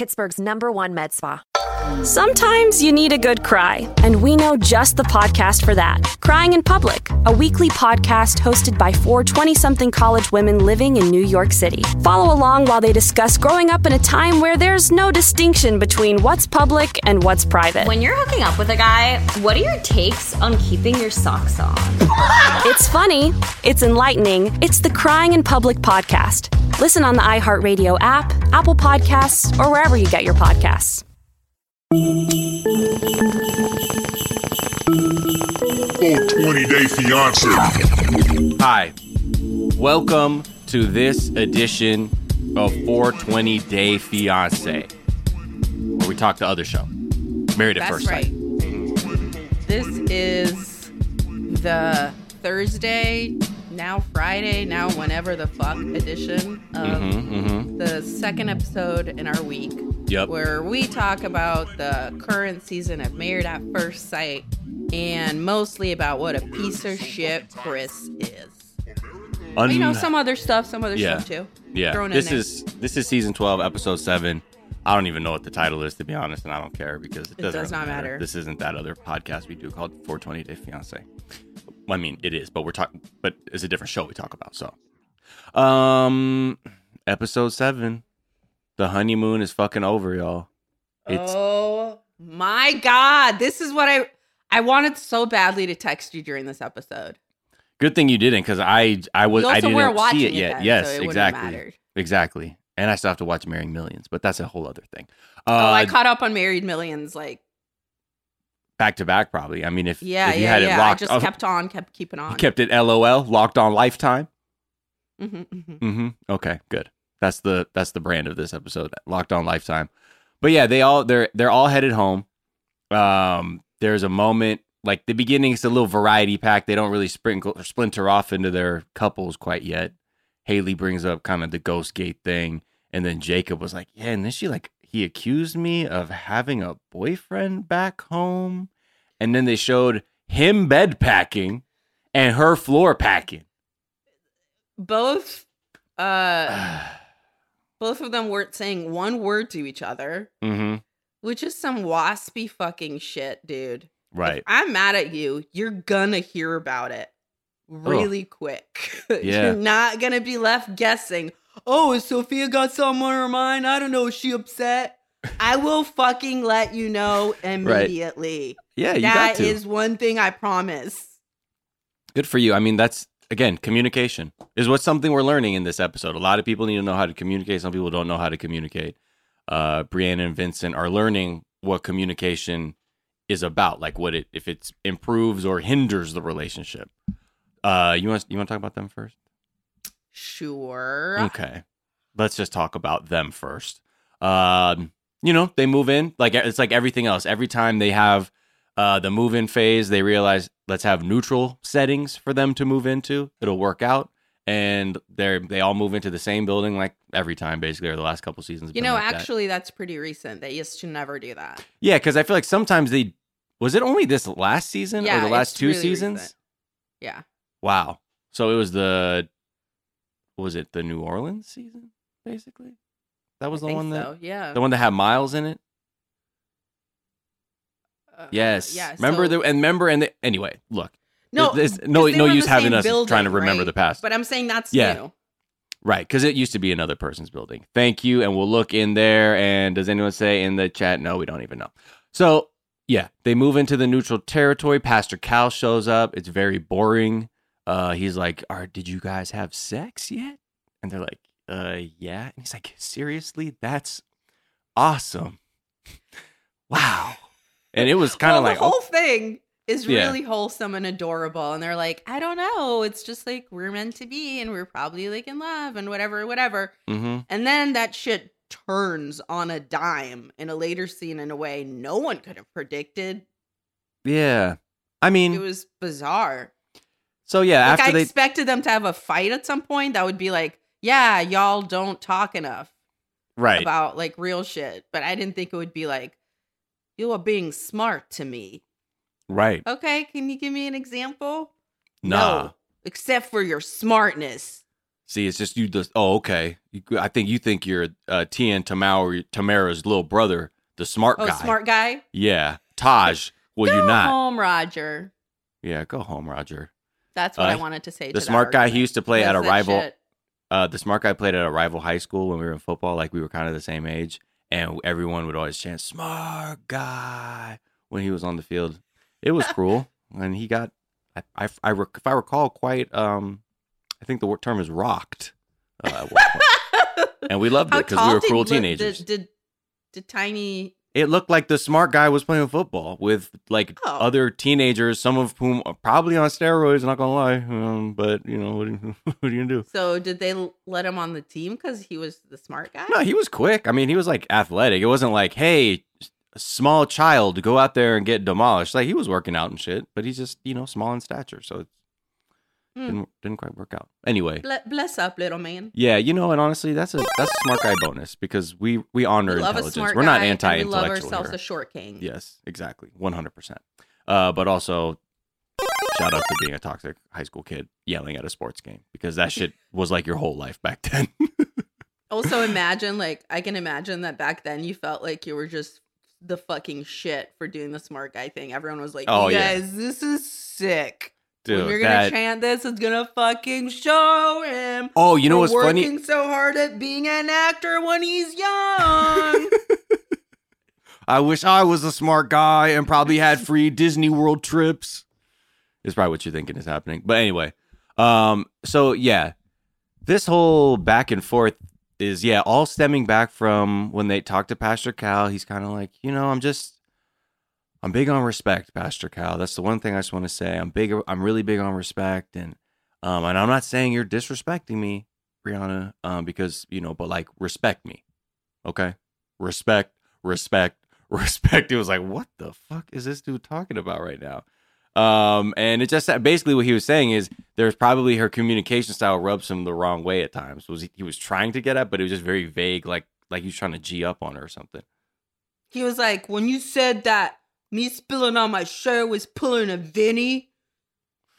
Pittsburgh's number one med spa. Sometimes you need a good cry, and we know just the podcast for that Crying in Public, a weekly podcast hosted by four 20 something college women living in New York City. Follow along while they discuss growing up in a time where there's no distinction between what's public and what's private. When you're hooking up with a guy, what are your takes on keeping your socks on? it's funny, it's enlightening, it's the Crying in Public podcast. Listen on the iHeartRadio app, Apple Podcasts, or wherever you get your podcasts. 420 Day Fiance. Hi, welcome to this edition of 420 Day Fiance, where we talk to other show, Married at That's First right. Sight. This is the Thursday, now Friday, now whenever the fuck edition of Mm-hmm, the second episode in our week. Yep. Where we talk about the current season of Married at First Sight and mostly about what a piece of shit Chris is. Un- you know, some other stuff, some other Yeah. stuff too. yeah, this is this is season 12, episode seven. I don't even know what the title is to be honest, and I don't care because it, It doesn't does not matter. This isn't that other podcast we do called 420 Day Fiance. I mean, it is, but we're talking, but it's a different show we talk about. So, um, episode seven, the honeymoon is fucking over, y'all. It's oh my god, this is what I I wanted so badly to text you during this episode. Good thing you didn't, because I I was I didn't see it yet. then, yes, so it exactly, exactly. And I still have to watch Marrying Millions, but that's a whole other thing. oh, I Uh, caught up on Married Millions like back to back, probably. I mean, if yeah, if you yeah, had yeah. it locked, I just oh, kept on, kept keeping on. you kept it LOL, locked on lifetime. Mhm, mhm. Mm-hmm. Okay, good. That's the that's the brand of this episode, locked on lifetime. But yeah, they all they're they're all headed home. Um, there's a moment like the beginning It's a little variety pack. They don't really sprinkle or splinter off into their couples quite yet. Haley brings up kind of the ghost gate thing, and then Jacob was like, "Yeah," and then she like he accused me of having a boyfriend back home, and then they showed him bed packing and her floor packing. Both uh both of them weren't saying one word to each other, mm-hmm. which is some waspy fucking shit, dude. Right. If I'm mad at you, you're gonna hear about it really quick. Yeah. you're not gonna be left guessing. Oh, is Sophia got something on her mind? I don't know. Is she upset? I will fucking let you know immediately. Yeah, you That got to. is one thing I promise. Good for you. I mean, that's again, communication is what's something we're learning in this episode. A lot of people need to know how to communicate. Some people don't know how to communicate. Uh, Brianna and Vincent are learning what communication is about, like what it if it improves or hinders the relationship. Uh, you want you want to talk about them first? Sure. Okay, let's just talk about them first. Um, you know, they move in like it's like everything else. Every time they have uh, the move in phase, they realize let's have neutral settings for them to move into. It'll work out, and they're they all move into the same building like every time, basically. Or the last couple seasons. You know, like that. actually, that's pretty recent. They used to never do that. yeah, because I feel like sometimes they was it only this last season Yeah, or the last two really seasons. recent. Yeah. Wow. So it was the was it the New Orleans season basically? That was I the one that so. Yeah. the one that had Miles in it. Uh, Yes. Yeah. Remember so- the and remember and the, anyway. Look, no, there's- no- no use having us trying to remember right? the past. But I'm saying that's Yeah. new. right? Because it used to be another person's building. Thank you, and we'll look in there. And does anyone say in the chat? No, we don't even know. So yeah, they move into the neutral territory. Pastor Cal shows up. It's very boring. Uh, he's like, "Are did you guys have sex yet?" And they're like, "Uh, yeah." And he's like, "Seriously? That's awesome! wow!" And it was kind well, of like, the whole thing is Yeah. really wholesome and adorable. And they're like, I don't know. It's just like we're meant to be, and we're probably like in love and whatever, whatever. mm-hmm. And then that shit turns on a dime in a later scene in a way no one could have predicted. Yeah. I mean, It was bizarre. So yeah, Like after I they expected them to have a fight at some point. That would be like, yeah, y'all don't talk enough right. about like real shit. But I didn't think it would be like, you are being smart to me. right. Okay, can you give me an example? Nah. No, except for your smartness. See, it's just you just oh, okay. I think you think you're uh Tien Tamera Tamera's little brother, the smart Oh, guy. smart guy. Yeah. Tahj. Well, you're Go not. home, Roger. Yeah, go home, Roger. That's what Uh, I wanted to say. the to smart guy he used to play at a rival uh the smart guy played at a rival high school when we were in football like we were kind of the same age and everyone would always chant smart guy when he was on the field it was cruel and he got i i, I if i recall quite um i think the word term is rocked uh, at one point. and we loved it because we were cruel teenagers Did, did did tiny? It looked like the smart guy was playing football with like Oh. other teenagers some of whom are probably on steroids not gonna lie um, but you know what, are you- what are you gonna do So did they let him on the team because he was the smart guy? No, he was quick. I mean, he was like athletic. It wasn't like, hey, small child, go out there and get demolished. Like he was working out and shit, but he's just you know small in stature, so it Hmm. didn't didn't quite work out. Anyway, Ble- bless up, little man. yeah, you know, and honestly, that's a that's a smart guy bonus because we we honor We love a intelligence. We're not guy, and We love ourselves here. a short king. Yes, exactly, one hundred percent. Uh, but also. Shout out to being a toxic high school kid yelling at a sports game because that shit was like your whole life back then. Also, imagine like I can imagine that back then you felt like you were just the fucking shit for doing the smart guy thing. Everyone was like, Oh, "You yeah. this is sick." Dude, when you're gonna that- chant this, it's gonna fucking show him. oh, you know what's working funny? so hard at being an actor when he's young. I wish I was a smart guy and probably had free Disney World trips. Is probably what you're thinking is happening. But anyway, um, so yeah, this whole back and forth is yeah, all stemming back from when they talked to Pastor Cal. He's kind of like, you know, I'm just, I'm big on respect, Pastor Cal. That's the one thing I just want to say. I'm big. I'm really big on respect, and um, and I'm not saying you're disrespecting me, Brianna, um, because you know, but like respect me, okay? Respect, respect, respect. It was like, what the fuck is this dude talking about right now? Um, and it just basically what he was saying is there's probably her communication style rubs him the wrong way at times. Was he, he was trying to get at, but it was just very vague, like like he was trying to g up on her or something. he was like, "When you said that me spilling on my shirt was pulling a Vinny,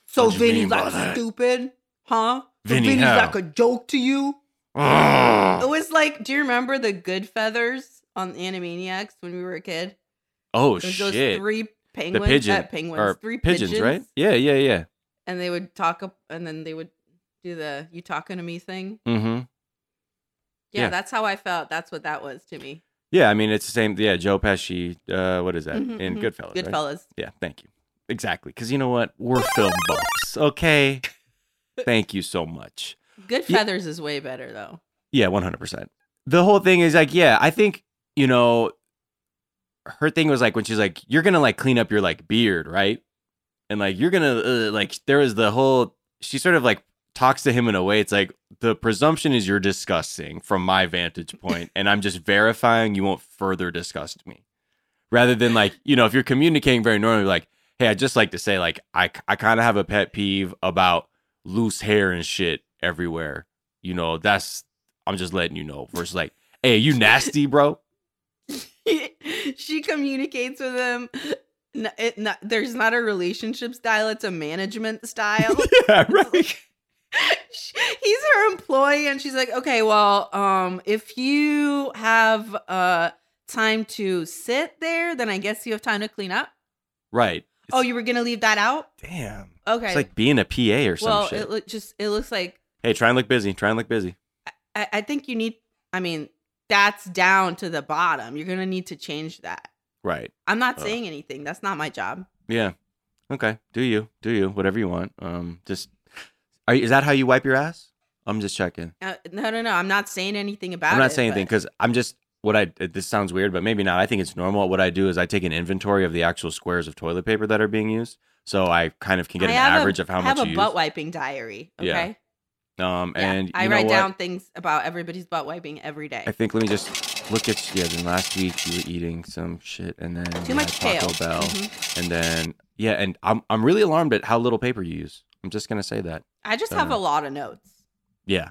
so What'd Vinny's like stupid, huh? So Vinny's how? like a joke to you." Ugh. It was like, do you remember the Good Feathers on Animaniacs when we were a kid? Oh There's those shit! three The penguins, pigeon uh, penguins, or three pigeons, pigeons, right? Yeah, yeah, yeah. And they would talk up, and then they would do the "you talking to me" thing. Mm-hmm. Yeah, Yeah. that's how I felt. That's what that was to me. Yeah, I mean it's the same. Yeah, Joe Pesci. Uh, what is that Mhm, in mhm. Goodfellas? right? Goodfellas. Yeah, thank you. Exactly, because you know what? We're film buffs. Okay. Thank you so much. Good Yeah. Feathers is way better though. Yeah, one hundred percent. The whole thing is like, yeah, I think you know, her thing was like when she's like, you're gonna like clean up your like beard, right? And like you're gonna uh, like there was the whole. She sort of like talks to him in a way. It's like the presumption is you're disgusting from my vantage point, and I'm just verifying you won't further disgust me, rather than like you know if you're communicating very normally, like, hey, I just like to say like I I kind of have a pet peeve about loose hair and shit everywhere. You know, that's I'm just letting you know. Versus like, hey, you nasty, bro. she communicates with him. N- it, not, there's not a relationship style; it's a management style. yeah, like- he's her employee and she's like okay well um if you have uh time to sit there then i guess you have time to clean up right. oh you were gonna leave that out damn. okay It's like being a PA or some well shit. it look just it looks like hey, try and look busy. Try and look busy. I, I think you need i mean that's down to the bottom you're gonna need to change that Right. i'm not Ugh. saying anything that's not my job Yeah. Okay. Do you? Do you? Whatever you want. Um. Just. Are you, is that how you wipe your ass? I'm just checking. uh, no no no i'm not saying anything about it. I'm not it, saying anything because I'm just what I. This sounds weird, but maybe not. I think it's normal. What I do is I take an inventory of the actual squares of toilet paper that are being used, so I kind of can get I an have a- average of how I much I have a you butt use. wiping diary okay Yeah. Um, Yeah, and I write down things about everybody's butt wiping every day. I think let me just look at yeah. Then last week you were eating some shit, and then Too much Taco kale. Bell, Mhm. and then yeah, and I'm I'm really alarmed at how little paper you use. I'm just gonna say that. I just have Uh, a lot of notes. Yeah,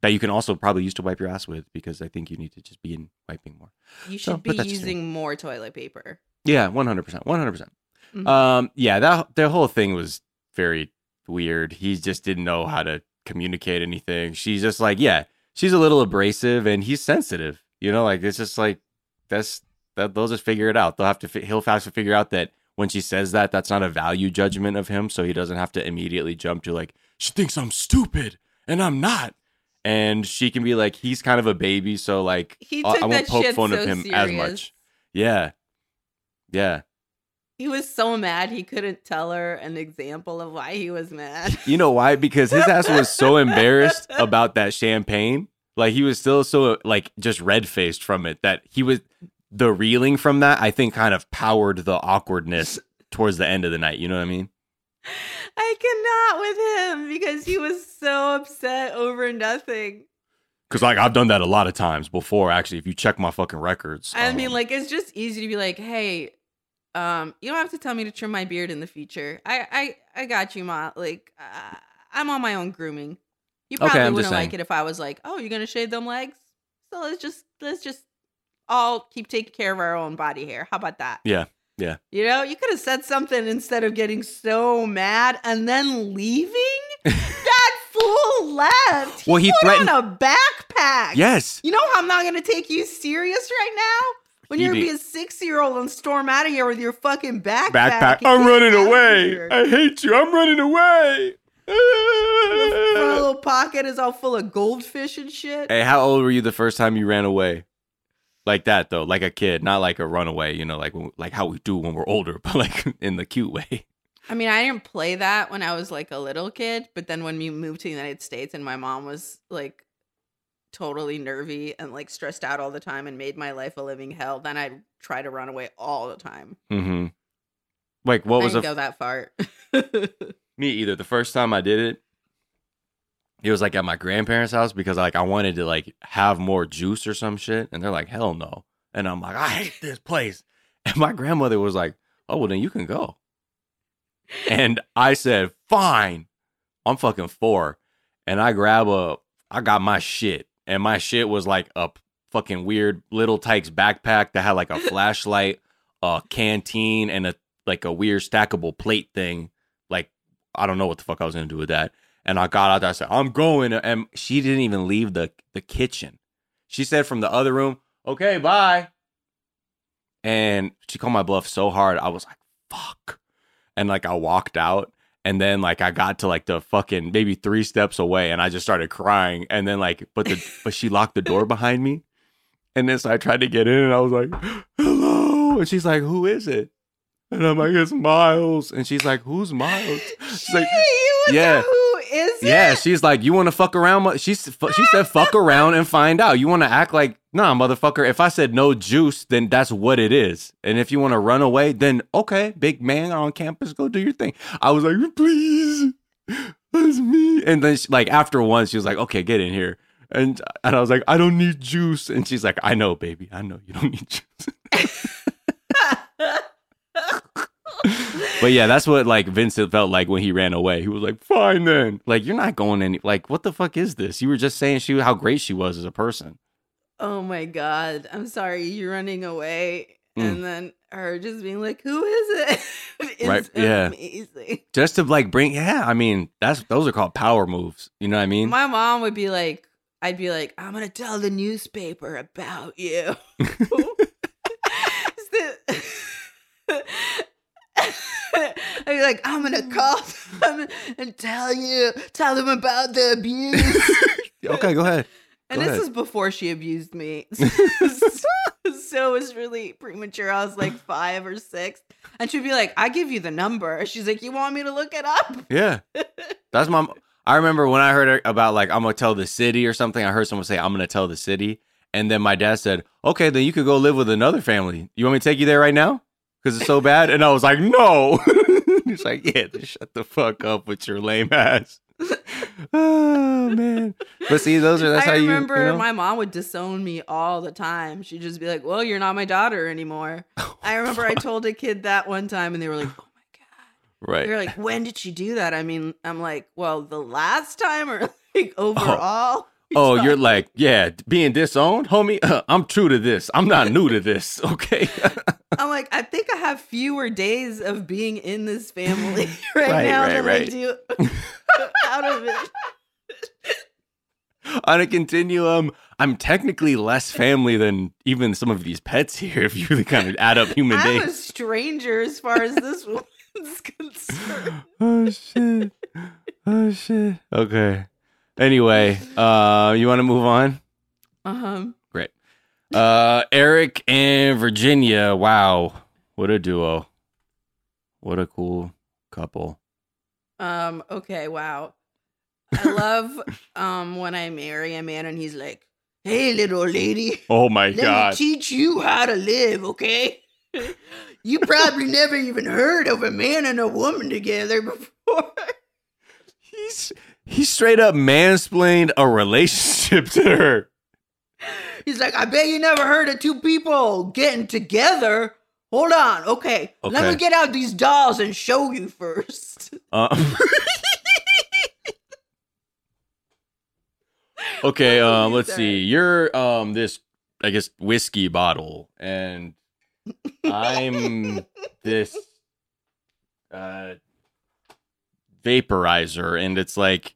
that you can also probably use to wipe your ass with because I think you need to just be in wiping more. You should but be that's just me. using more toilet paper. Yeah, one hundred percent, one hundred percent. Mhm. Um, yeah, that the whole thing was very weird. He just didn't know how to communicate anything. She's just like, yeah, she's a little abrasive, and he's sensitive. You know, like it's just like that's that. They'll just figure it out. They'll have to. He'll have to figure out that when she says that, that's not a value judgment of him, so he doesn't have to immediately jump to like she thinks I'm stupid and I'm not. And she can be like, he's kind of a baby, so like He I- I won't poke fun so of him as much. Yeah, yeah. He was so mad he couldn't tell her an example of why he was mad. You know why? Because his ass was so embarrassed about that champagne. Like he was still so like just red faced from it that he was the reeling from that. I think kind of powered the awkwardness towards the end of the night. You know what I mean? I cannot with him because he was so upset over nothing. Because like I've done that a lot of times before. Actually, if you check my fucking records, I mean, um, like it's just easy to be like, "Hey, um, you don't have to tell me to trim my beard in the future. I, I, I got you, ma. Like, uh, I'm on my own grooming. You probably I'm wouldn't like it if I was like, "Oh, you're gonna shave them legs." So let's just let's just all keep taking care of our own body hair. How about that? Yeah, yeah. You know, you could have said something instead of getting so mad and then leaving. that fool left. He Well, he put threatened- on a backpack. yes, You know how I'm not going to take you serious right now? When you're to be a six year old and storm out of here with your fucking backpack. backpack. I'm running away. I hate you. I'm running away. The front little pocket is all full of goldfish and shit. Hey, how old were you the first time you ran away? Like that though, like a kid, not like a runaway. You know, like like how we do when we're older, but like in the cute way. I mean, I didn't play that when I was like a little kid, but then when we moved to the United States and my mom was like totally nervy and like stressed out all the time and made my life a living hell, then I'd try to run away all the time. Mm-hmm. Like what I was a go that far. me either? The first time I did it, it was like at my grandparents' house because like I wanted to like have more juice or some shit, and they're like, hell no, and I'm like, I hate this place, and my grandmother was like, oh well, then you can go, and I said, fine, I'm fucking four, and I grab a, I got my shit, and my shit was like a fucking weird little Tikes backpack that had like a flashlight, a canteen, and a like a weird stackable plate thing. Like I don't know what the fuck I was gonna do with that. And I got out there. I said, "I'm going," and she didn't even leave the the kitchen. She said from the other room, "Okay, bye." And she called my bluff so hard, I was like, "Fuck!" And like I walked out, and then like I got to like the fucking maybe three steps away, and I just started crying. And then like, but the but she locked the door behind me, and then so I tried to get in, and I was like, "Hello," and she's like, "Who is it?" And I'm like, "It's Miles," and she's like, "Who's Miles?" She's like, you would yeah. is it? she's like, you want to fuck around? mu- She s- fu- she said, fuck around and find out. You want to act like, nah, motherfucker. If I said no juice, then that's what it is. And if you want to run away, then okay, big man on campus, go do your thing. I was like, please, that's me. And then she, like after once, she was like, okay, get in here. And and I was like, I don't need juice. And she's like, I know, baby, I know you don't need juice. But yeah, that's what like Vincent felt like when he ran away. He was like, "Fine then." Like you're not going any. Like what the fuck is this? You were just saying she how great she was as a person. Oh my god. I'm sorry, You're running away Mm. and then her just being like, Who is it? Right, yeah. amazing. Just to like bring. Yeah, I mean that's those are called power moves. You know what I mean? My mom would be like, I'd be like, I'm gonna tell the newspaper about you. I'd be like, I'm gonna hmm. call them and tell you, tell them about the abuse. okay, go ahead. And Go this ahead. is before she abused me. so it was really premature. I was like five or six. And she'd be like, I give you the number. She's like, You want me to look it up? Yeah, that's my. I remember when I heard about like I'm gonna tell the city or something. I heard someone say I'm gonna tell the city, and then my dad said, "Okay, then you could go live with another family. You want me to take you there right now? Because it's so bad." And I was like, "No." He's like, "Yeah, just shut the fuck up with your lame ass." oh man. But see, those are that's I how you. I remember you know? my mom would disown me all the time. She'd just be like, "Well, you're not my daughter anymore." Oh, I remember I told a kid that one time, and they were like, "Oh my god!" right. They're like, "When did she do that?" I mean, I'm like, "Well, the last time, or like overall." Oh, you're like, yeah, being disowned, homie. Uh, I'm true to this. I'm not new to this. Okay. I'm like, I think I have fewer days of being in this family right, Right, now right, than right. I do out of it. On a continuum, I'm technically less family than even some of these pets here. If you really kind of add up human I'm a days. stranger as far as this one's concerned. Oh shit. Oh shit. Okay. Anyway, uh, you want to move on? Uh-huh. Great. Uh, Eric and Virginia. Wow, what a duo. What a cool couple. Um, okay, wow. I love um when I marry a man and he's like, Hey little lady, Oh my let god. me teach you how to live, okay? you probably never even heard of a man and a woman together before. He's he straight up mansplained a relationship to her. He's like, I bet you never heard of two people getting together. Hold on, okay. Let me get out these dolls and show you first. Uh, okay, um, let's see. You're um this I guess whiskey bottle, and I'm this uh vaporizer, and it's like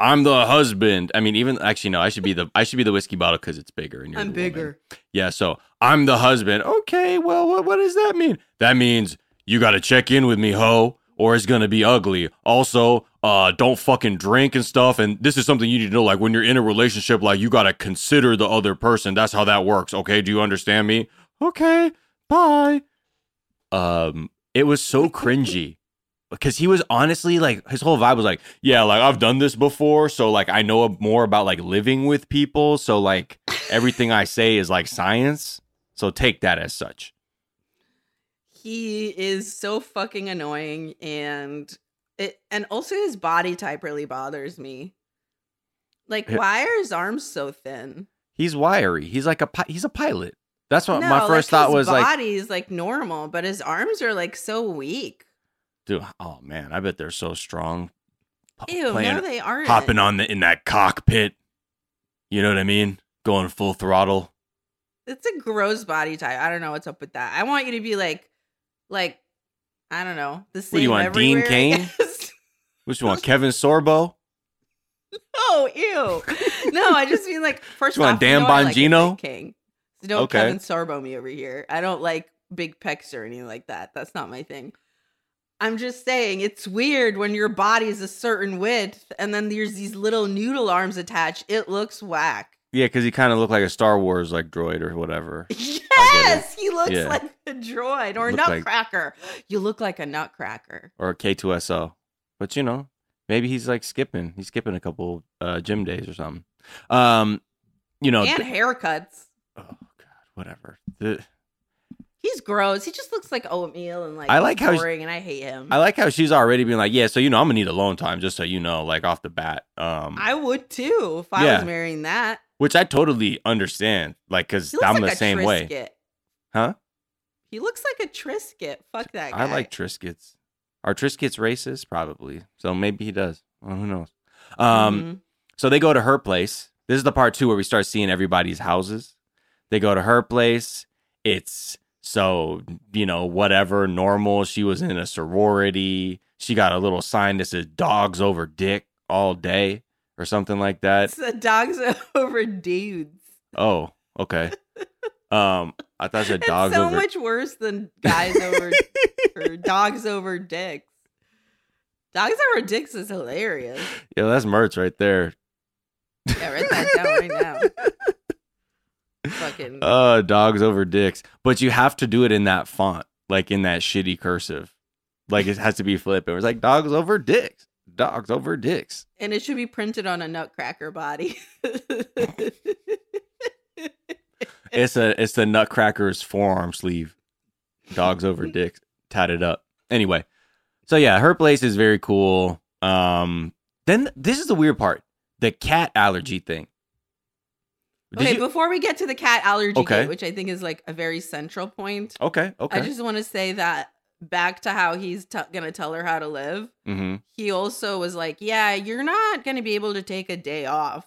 I'm the husband. I mean, even actually, no, I should be the I should be the whiskey bottle because it's bigger and you're I'm the woman. bigger. Yeah, so I'm the husband. Okay, well, what, what does that mean? That means you got to check in with me, ho, or it's gonna be ugly. Also, uh, don't fucking drink and stuff. And this is something you need to know. Like when you're in a relationship, like you got to consider the other person. That's how that works. Okay, do you understand me? Okay, bye. Um, it was so cringy. Because he was honestly like his whole vibe was like, yeah, like I've done this before, so like I know more about like living with people, so like everything I say is like science. So take that as such. He is so fucking annoying and it and also his body type really bothers me. Like why are his arms so thin? He's wiry. He's like a pi- he's a pilot. That's what no, my first like thought was like, his body is like normal, but his arms are like so weak. Dude, oh man, I bet they're so strong. P- Ew, playing- no, they aren't. hopping on the in that cockpit. You know what I mean? Going full throttle. It's a gross body type. I don't know what's up with that. I want you to be like, like, I don't know, the same. What do you want, Dean everywhere, I Cain? guess. Which one? Kevin Sorbo? Oh, ew. No, I just mean like first You want off, Dan you know I like Bongino? king. So don't Okay. Kevin Sorbo me over here. I don't like big pecs or anything like that. That's not my thing. I'm just saying it's weird when your body's a certain width and then there's these little noodle arms attached. It looks whack. Yeah, because he kind of looked like a Star Wars like droid or whatever. Yes, he looks Yeah. like a droid or a Look like- nutcracker. you look like a nutcracker. or a K2SO. But you know, maybe he's like skipping. He's skipping a couple uh, gym days or something. Um, you know, and haircuts. oh god, whatever. The- He's gross. He just looks like oatmeal and like I like how she- boring, and I hate him. I like how she's already being like, yeah, so you know, I'm gonna need alone time, just so you know, like off the bat. Um, I would too if I Yeah. was marrying that. which I totally understand, like, cause I'm like the same way, huh? He looks like a Triscuit. Fuck that guy. I like Triscuits. Are Triscuits racist? Probably. So maybe he does. Well, who knows? Um, Mhm. So they go to her place. This is the part two where we start seeing everybody's houses. They go to her place. It's so, you know, whatever, normal. She was in a sorority. She got a little sign that says dogs over dick all day or something like that. It's dogs over dudes. Oh, okay. Um, I thought it said It's dogs so over. much worse than guys over or dogs over dicks. Dogs over dicks is hilarious. Yeah, that's merch right there. Yeah, write that down right now. Fucking Uh, dogs over dicks. But you have to do it in that font, like in that shitty cursive. Like it has to be flipped. It was like dogs over dicks. Dogs over dicks. and it should be printed on a nutcracker body. It's a it's the Nutcracker's forearm sleeve. Dogs over dicks tatted up. Anyway, so yeah, her place is very cool. Um, Then this is the weird part: the cat allergy thing. Did Okay, you- before we get to the cat allergy Okay. gate, which I think is like a very central point, okay, okay. I just want to say that back to how he's t- gonna tell her how to live. mm-hmm. He also was like, "Yeah, you're not gonna be able to take a day off.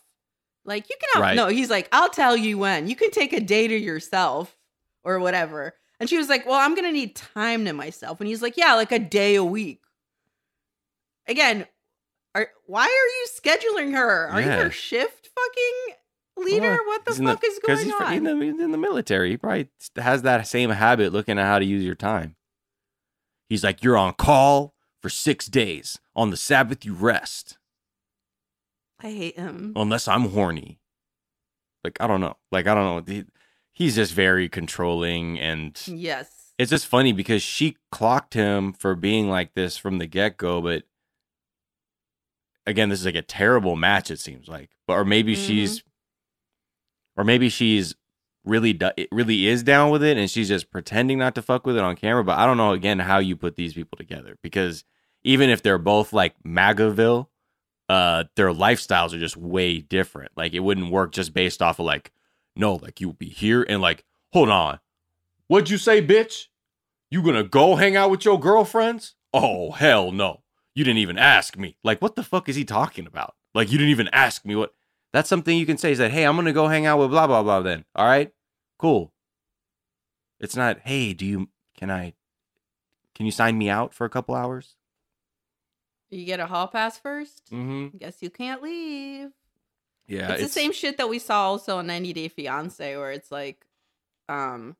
Like you can have Right. no." He's like, "I'll tell you when. You can take a day to yourself or whatever." And she was like, "Well, I'm gonna need time to myself." And he's like, "Yeah, like a day a week." Again, are why are you scheduling her? Are Yeah. you her shift fucking leader? what the fuck is going he's, on? In the, he's in the military. He probably has that same habit looking at how to use your time. He's like, you're on call for six days. On the Sabbath, you rest. I hate him. Unless I'm horny. Like, I don't know. Like, I don't know. He- he's just very controlling. And Yes. it's just funny because she clocked him for being like this from the get go. But again, this is like a terrible match, it seems like. But, or maybe Mhm. she's, or maybe she's really, do- really is down with it and she's just pretending not to fuck with it on camera. But I don't know, again, how you put these people together because even if they're both like MAGAville, uh, their lifestyles are just way different. Like, it wouldn't work just based off of like, no, like you'll be here and like, hold on. What'd you say, bitch? You gonna go hang out with your girlfriends? Oh, hell no. You didn't even ask me. Like, what the fuck is he talking about? Like, you didn't even ask me what. That's something you can say is that, hey, I'm gonna go hang out with blah, blah, blah then. All right? Cool. It's not, hey, do you, can I, can you sign me out for a couple hours? You get a hall pass first? Mm-hmm. Guess you can't leave. Yeah. it's, the same shit that we saw also on 90 Day Fiance, where it's like, um,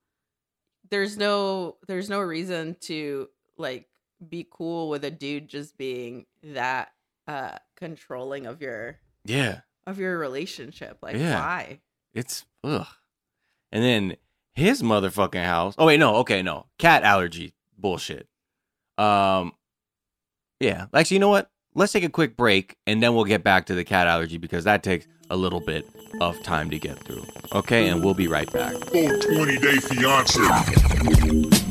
there's no there's no reason to like be cool with a dude just being that uh controlling of your Yeah. Of your relationship. Like Yeah. why? It's ugh. And then his motherfucking house. Oh wait, no, okay, no. Cat allergy bullshit. Um yeah. Actually, you know what? Let's take a quick break and then we'll get back to the cat allergy because that takes a little bit of time to get through. Okay, and we'll be right back. 420 Day Fiance.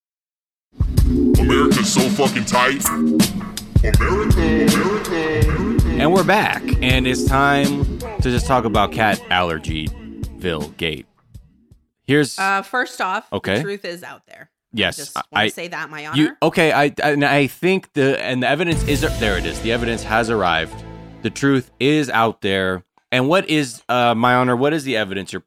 America's so fucking tight. America, America, America. And we're back, and it's time to just talk about cat allergy, allergyville gate. Here's Uh first off, Okay. the truth is out there. yes, Just want I to say that my honor. You okay? I and I think the and the evidence is there. It is. The evidence has arrived. The truth is out there. And what is uh, my honor? What is the evidence you're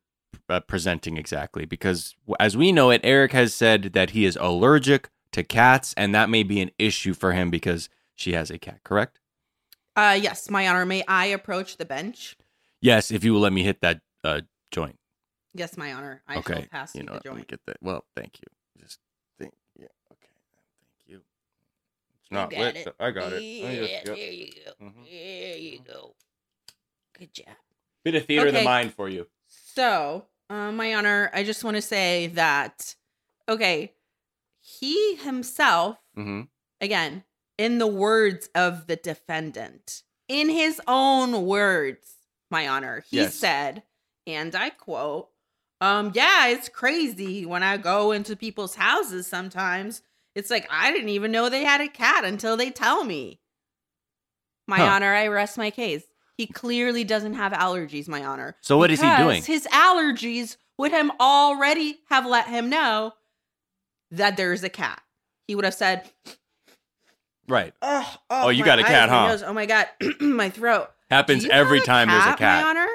uh, presenting exactly? Because as we know it, Eric has said that he is allergic to cats, and that may be an issue for him because she has a cat. Correct? uh yes, my honor. May I approach the bench? Yes. If you will let me hit that uh, joint. Yes, my honor. I okay. shall pass you you know, the what, let me get that. Well, thank you. Just think. Yeah. Okay. Thank you. It's not got lit. it. but I got it. I Yeah, just- yep. there you go. Mhm. There you go. Good job. Bit of theater of the mind for you. So, uh, my honor, I just want to say that, okay, he himself, Mm-hmm. again, in the words of the defendant, in his own words, my honor, he Yes. said, and I quote, um, yeah, it's crazy when I go into people's houses sometimes. It's like I didn't even know they had a cat until they tell me. My Huh. honor, I rest my case. He clearly doesn't have allergies, my honor. So what is he doing? His allergies would him already have let him know that there's a cat. He would have said, Right. "Oh, Oh, you got a cat, huh? nose, Oh my god, my throat." Happens every have time there's a cat. My honor.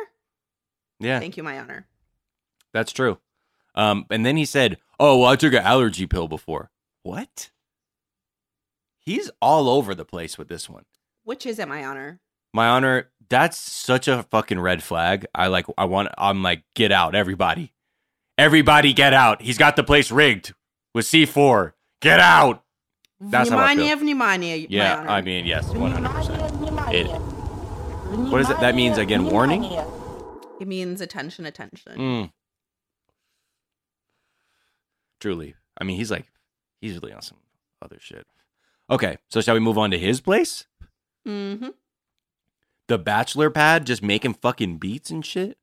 Yeah, Thank you, my honor. that's true. Um, and then he said, "Oh, well, I took an allergy pill before." What? He's all over the place with this one. Which is it, my honor? My honor, that's such a fucking red flag. I like I want I'm like get out everybody. Everybody get out. He's got the place rigged with C4. Get out. That's how I Vнимание, feel. vнимание, my Yeah, honor. I mean, yes, 100%. It, what is it? That means again warning? It means attention, attention. Mm. Truly. I mean, he's like he's really on some other shit. Okay, so shall we move on to his place? Mm-hmm. the bachelor pad just making fucking beats and shit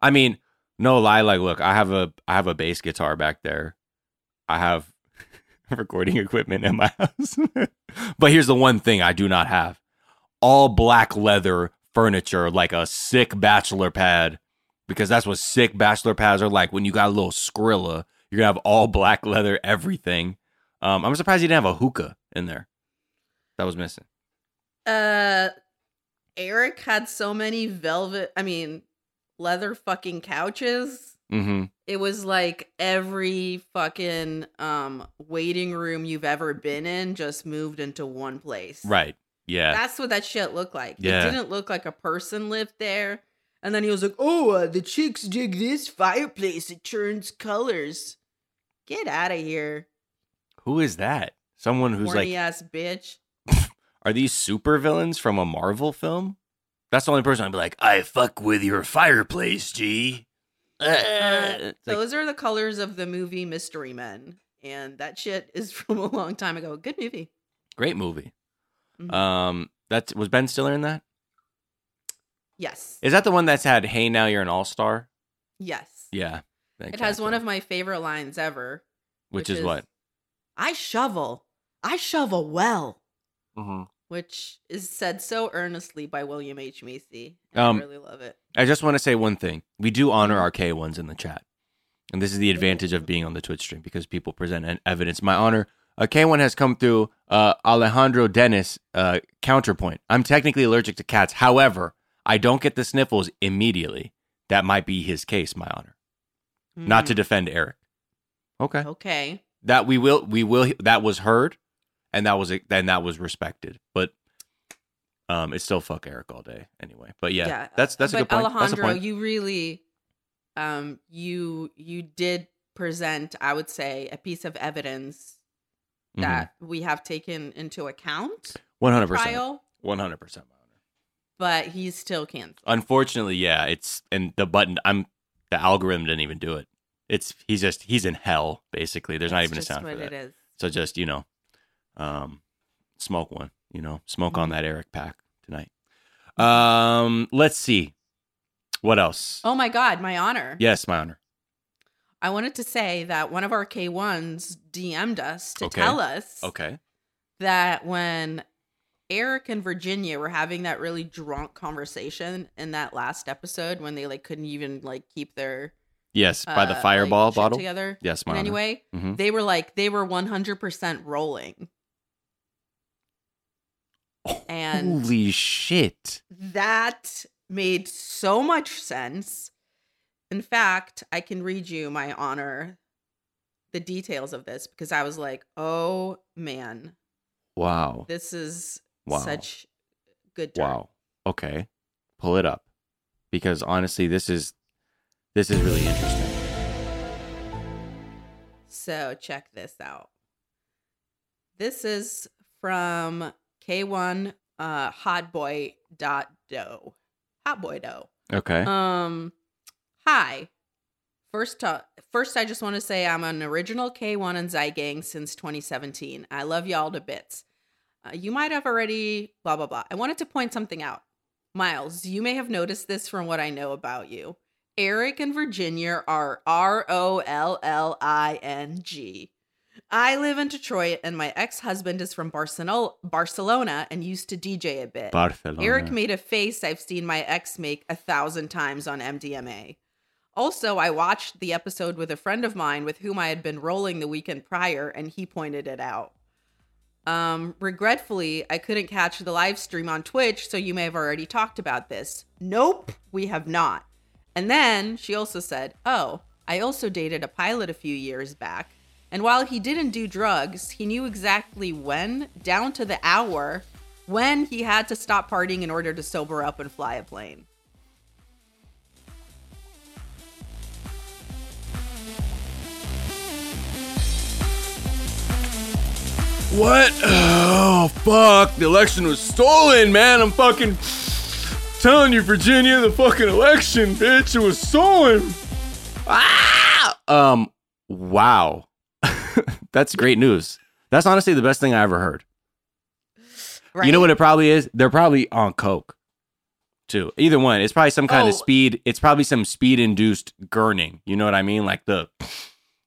i mean no lie like look i have a i have a bass guitar back there i have recording equipment in my house. But here's the one thing i do not have. All black leather furniture like a sick bachelor pad because that's what sick bachelor pads are like. When you got a little skrilla you're gonna have all black leather everything. Um, i'm surprised you didn't have a hookah in there. That was missing. Uh, Eric had so many velvet, I mean, leather fucking couches. Mm-hmm It was like every fucking um waiting room you've ever been in just moved into one place. right yeah That's what that shit looked like. Yeah. It didn't look like a person lived there. And then he was like, "Oh, uh, the chicks dig this fireplace. It turns colors. Get out of here, Who is that? Someone who's horny like, ass bitch." are these super villains from a Marvel film? That's the only person I'd be like, I fuck with your fireplace, G. Uh, it's like, Those are the colors of the movie Mystery Men, and that shit is from a long time ago. Good movie. great movie. Mhm. Um, that was Ben Stiller in that. Yes, Is that the one that's had "Hey Now You're an All Star"? yes. Yeah, It has one of my favorite lines ever. which, which is, is- what. I shovel. I shovel well. Mm-hmm. which is said so earnestly by William H. Macy. Um, I really love it. I just want to say one thing. We do honor our K ones in the chat. And this is the advantage of being on the Twitch stream because people present an evidence. My honor, a K1 has come through uh, Alejandro Dennis uh, counterpoint. I'm technically allergic to cats. However, I don't get the sniffles immediately. That might be his case, my honor. Not to defend Eric. Okay. Okay. That we will we will that was heard and that was then that was respected. But um it's still fuck Eric all day anyway. But yeah, that's that's a good point. Alejandro, you really, um, you you did present, I would say, a piece of evidence that we have taken into account. 100%. 100%. But he's still canceled. Unfortunately, yeah, it's and the button I'm the algorithm didn't even do it. It's he's just he's in hell basically. There's not even a sound what for that. it is. So just, you know, um smoke one, you know, smoke Mm-hmm. on that Eric pack tonight. Um let's see. What else? Oh my God, my honor. Yes, my honor. I wanted to say that one of our K1s DM'd us to Okay. tell us Okay. that when Eric and Virginia were having that really drunk conversation in that last episode when they like couldn't even like keep their Yes, by the uh, fireball like, bottle together. Yes, my honor. way, Mhm. they were like they were 100% rolling. And Holy shit. that made so much sense. In fact, I can read you my honor the details of this because I was like, "Oh man, Wow. this is Wow. such good. Wow. Okay. Pull it up. Because honestly, this is this is really interesting. So check this out. This is from K1 uh hotboy dot dough. Hotboy dough. Okay. Um hi. First uh, first I just want to say I'm an original K1 and Zeitgang since 2017. I love y'all to bits. Uh, you might have already blah blah blah. I wanted to point something out. Miles, you may have noticed this from what I know about you. Eric and Virginia are R O L L I N G. I live in Detroit and my ex-husband is from Barcelona Barcelona and used to DJ a bit. Barcelona. Eric made a face I've seen my ex make a thousand times on MDMA. Also, I watched the episode with a friend of mine with whom I had been rolling the weekend prior, and he pointed it out. Um, regretfully, I couldn't catch the live stream on Twitch, so you may have already talked about this. Nope, we have not. And then she also said, Oh, I also dated a pilot a few years back. And while he didn't do drugs, he knew exactly when, down to the hour, when he had to stop partying in order to sober up and fly a plane. What? Oh, fuck. The election was stolen, man. I'm fucking telling you, Virginia, the fucking election, bitch, it was stolen. Ah! Um, wow. That's great news. That's honestly the best thing I ever heard. You know what it probably is? They're probably on coke, too. Either one. It's probably some kind of Oh. speed. It's probably some speed induced gurning. You know what I mean? Like the,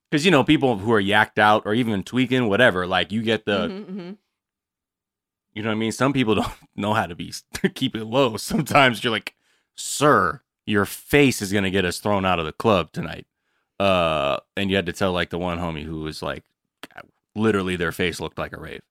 because you know people who are yacked out or even tweaking, whatever. Like you get the, Mhm, mhm. you know what I mean? Some people don't know how to be keep it low. Sometimes you're like, "Sir, your face is gonna get us thrown out of the club tonight." Uh, and you had to tell like the one homie who was like, literally their face looked like a rave.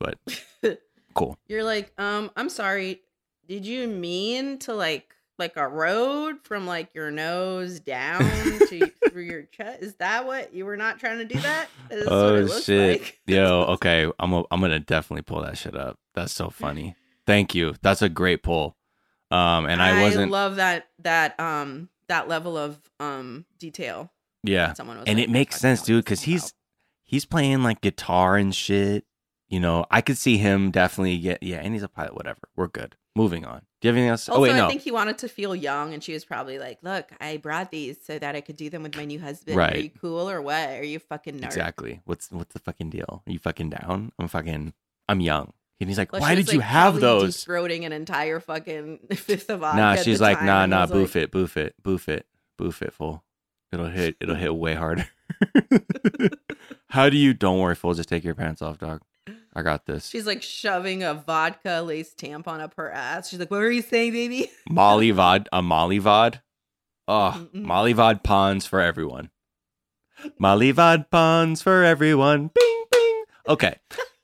But cool. You're like, um, I'm sorry. Did you mean to like like a road from like your nose down to through your chest? Is that what you were not trying to do that? Is this what it Oh shit, like? yo, okay, I'm a, I'm gonna definitely pull that shit up. That's so funny. Thank you. That's a great pull. Um, and I, wasn't. love that that um that level of um detail. Yeah. Someone was and like, it makes sense, dude, because he's he's playing like guitar and shit. You know, I could see him definitely get yeah, and he's a pilot, whatever. We're good. Moving on. Do you have anything else? Also, oh wait, no. I think he wanted to feel young, and she was probably like, "Look, I brought these so that I could do them with my new husband. Right. Are you cool or what? Are you fucking nerd?" exactly. What's what's the fucking deal? Are you fucking down? I'm fucking I'm young. And he's like, Plus, Why did you like, have probably those? Deep-throating an entire fucking fifth of vodka. Nah, she's like, nah, nah, boof like, it, boof it, boof it, boof it, fool. It'll hit, it'll hit way harder. How do you? Don't worry, fool. Just take your pants off, dog. I got this. She's like shoving a vodka lace tampon up her ass. She's like, "What were you saying, baby?" Molly Vod, a Molly Vod. Oh, Molly Vod pawns for everyone. Molly Vod pawns for everyone. Bing. Okay.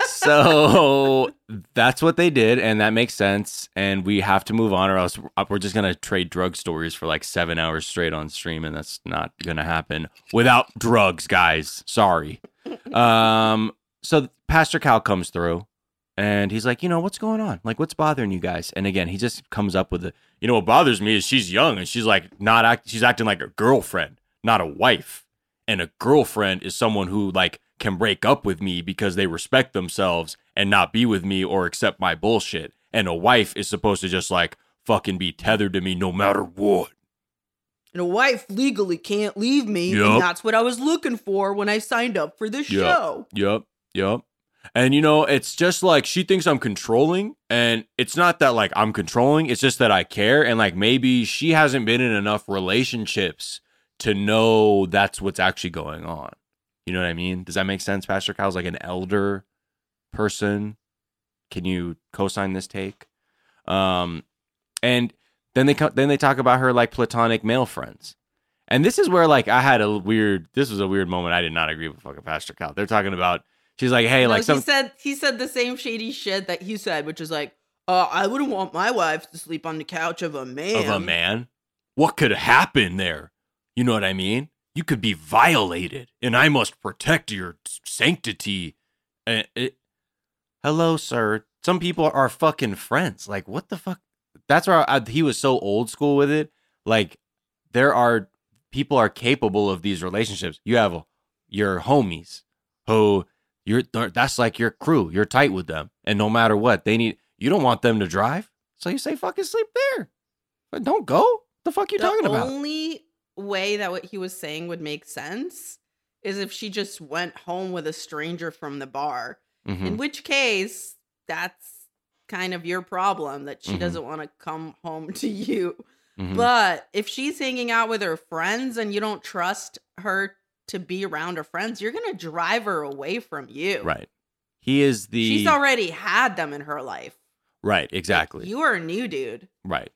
So that's what they did, and that makes sense. And we have to move on, or else we're just gonna trade drug stories for like seven hours straight on stream, and that's not gonna happen without drugs, guys. Sorry. Um. So Pastor Cal comes through, and he's like, you know, what's going on? Like, what's bothering you guys? And again, he just comes up with the, you know, what bothers me is she's young and she's like not act, she's acting like a girlfriend, not a wife. And a girlfriend is someone who like can break up with me because they respect themselves and not be with me or accept my bullshit. And a wife is supposed to just like fucking be tethered to me no matter what. And a wife legally can't leave me, Yup. and that's what I was looking for when I signed up for this Yup. show. Yep. Yep. And you know, it's just like she thinks I'm controlling, and it's not that like I'm controlling, it's just that I care. And like maybe she hasn't been in enough relationships to know that's what's actually going on. You know what I mean? Does that make sense? Pastor Cal's like an elder person. Can you co-sign this take? Um, and then they co- then they talk about her like platonic male friends. And this is where like I had a weird this was a weird moment. I did not agree with fucking Pastor Cal. They're talking about she's like, hey, No, like he some said he said the same shady shit that he said, which is like, uh, I wouldn't want my wife to sleep on the couch of a man. of a man. What could happen there? You know what I mean? You could be violated, and I must protect your sanctity. And it, hello, sir. Some people are fucking friends. Like, what the fuck? That's I, he was so old school with it. Like, there are people are capable of these relationships. You have your homies who you're that's like your crew. You're tight with them, and no matter what, they need. You don't want them to drive, so you say fucking sleep there. But don't go. The fuck you the talking about? only way that what he was saying would make sense is if she just went home with a stranger from the bar. In Mhm. which case, that's kind of your problem that she Mhm. doesn't want to come home to you. Mhm. But if she's hanging out with her friends and you don't trust her to be around her friends, you're going to drive her away from you. Right. He is the She's already had them in her life. right. Exactly. You are a new dude. Right.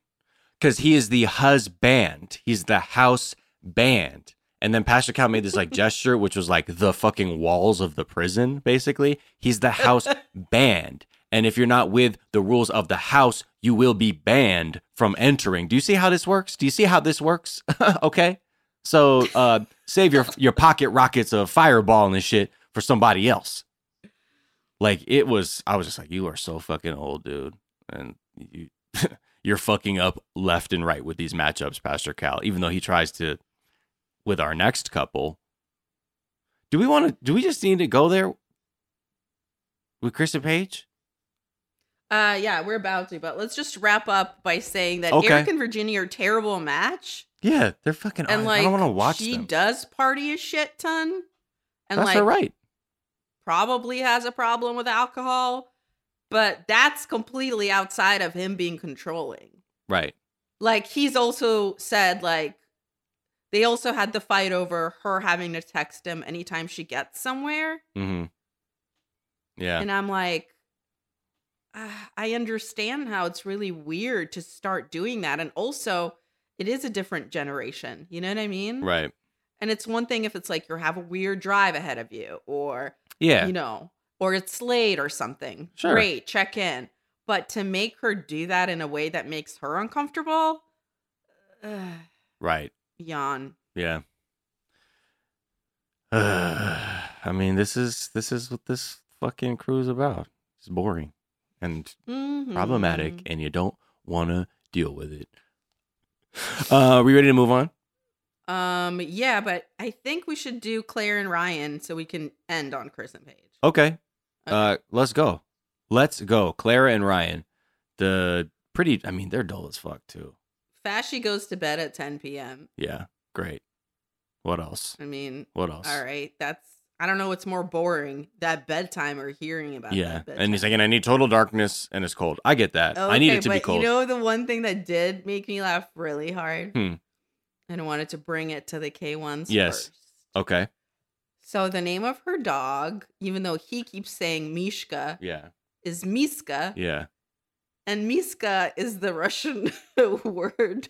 Because he is the husband. He's the house band. And then Pastor Cal made this like gesture, which was like the fucking walls of the prison, basically. He's the house banned. And if you're not with the rules of the house, you will be banned from entering. Do you see how this works? Do you see how this works? okay. So uh save your your pocket rockets of fireball and this shit for somebody else. Like it was I was just like, you are so fucking old, dude. And you you're fucking up left and right with these matchups, Pastor Cal, even though he tries to with our next couple. Do we want to do we just need to go there with Chris and Paige? Uh, yeah, we're about to, but let's just wrap up by saying that Okay. Eric and Virginia are terrible match, Yeah, they're fucking and I, like I don't want to watch she them. does party a shit ton, and That's like right? probably has a problem with alcohol, but that's completely outside of him being controlling. Right. Like he's also said like they also had the fight over her having to text him anytime she gets somewhere. Mm-hmm. Yeah. And I'm like, ah, I understand how it's really weird to start doing that. And also, it is a different generation. You know what I mean? right. And it's one thing if it's like you have a weird drive ahead of you, or, Yeah. you know, or it's late or something. Sure. Great, check in. But to make her do that in a way that makes her uncomfortable, uh, Right. yawn. Yeah. I mean, this is this is what this fucking crew is about. It's boring and problematic, Mhm. and you don't want to deal with it. Uh, are we ready to move on? Um, yeah, but I think we should do Claire and Ryan so we can end on Chris and Paige. Okay. Uh, let's go. Let's go. Clara and Ryan, the pretty. I mean, they're dull as fuck too. Fashy goes to bed at 10 p.m. Yeah. Great. What else? I mean, What else? all right, that's I don't know what's more boring, that bedtime or hearing about Yeah. that. And he's like, and I need total darkness and it's cold. I get that. I need it to be cold. You know the one thing that did make me laugh really hard, Hmm. and I wanted to bring it to the K ones. yes. first. Okay. So the name of her dog, even though he keeps saying Mishka, Yeah. is Miska, Yeah. and Miska is the Russian word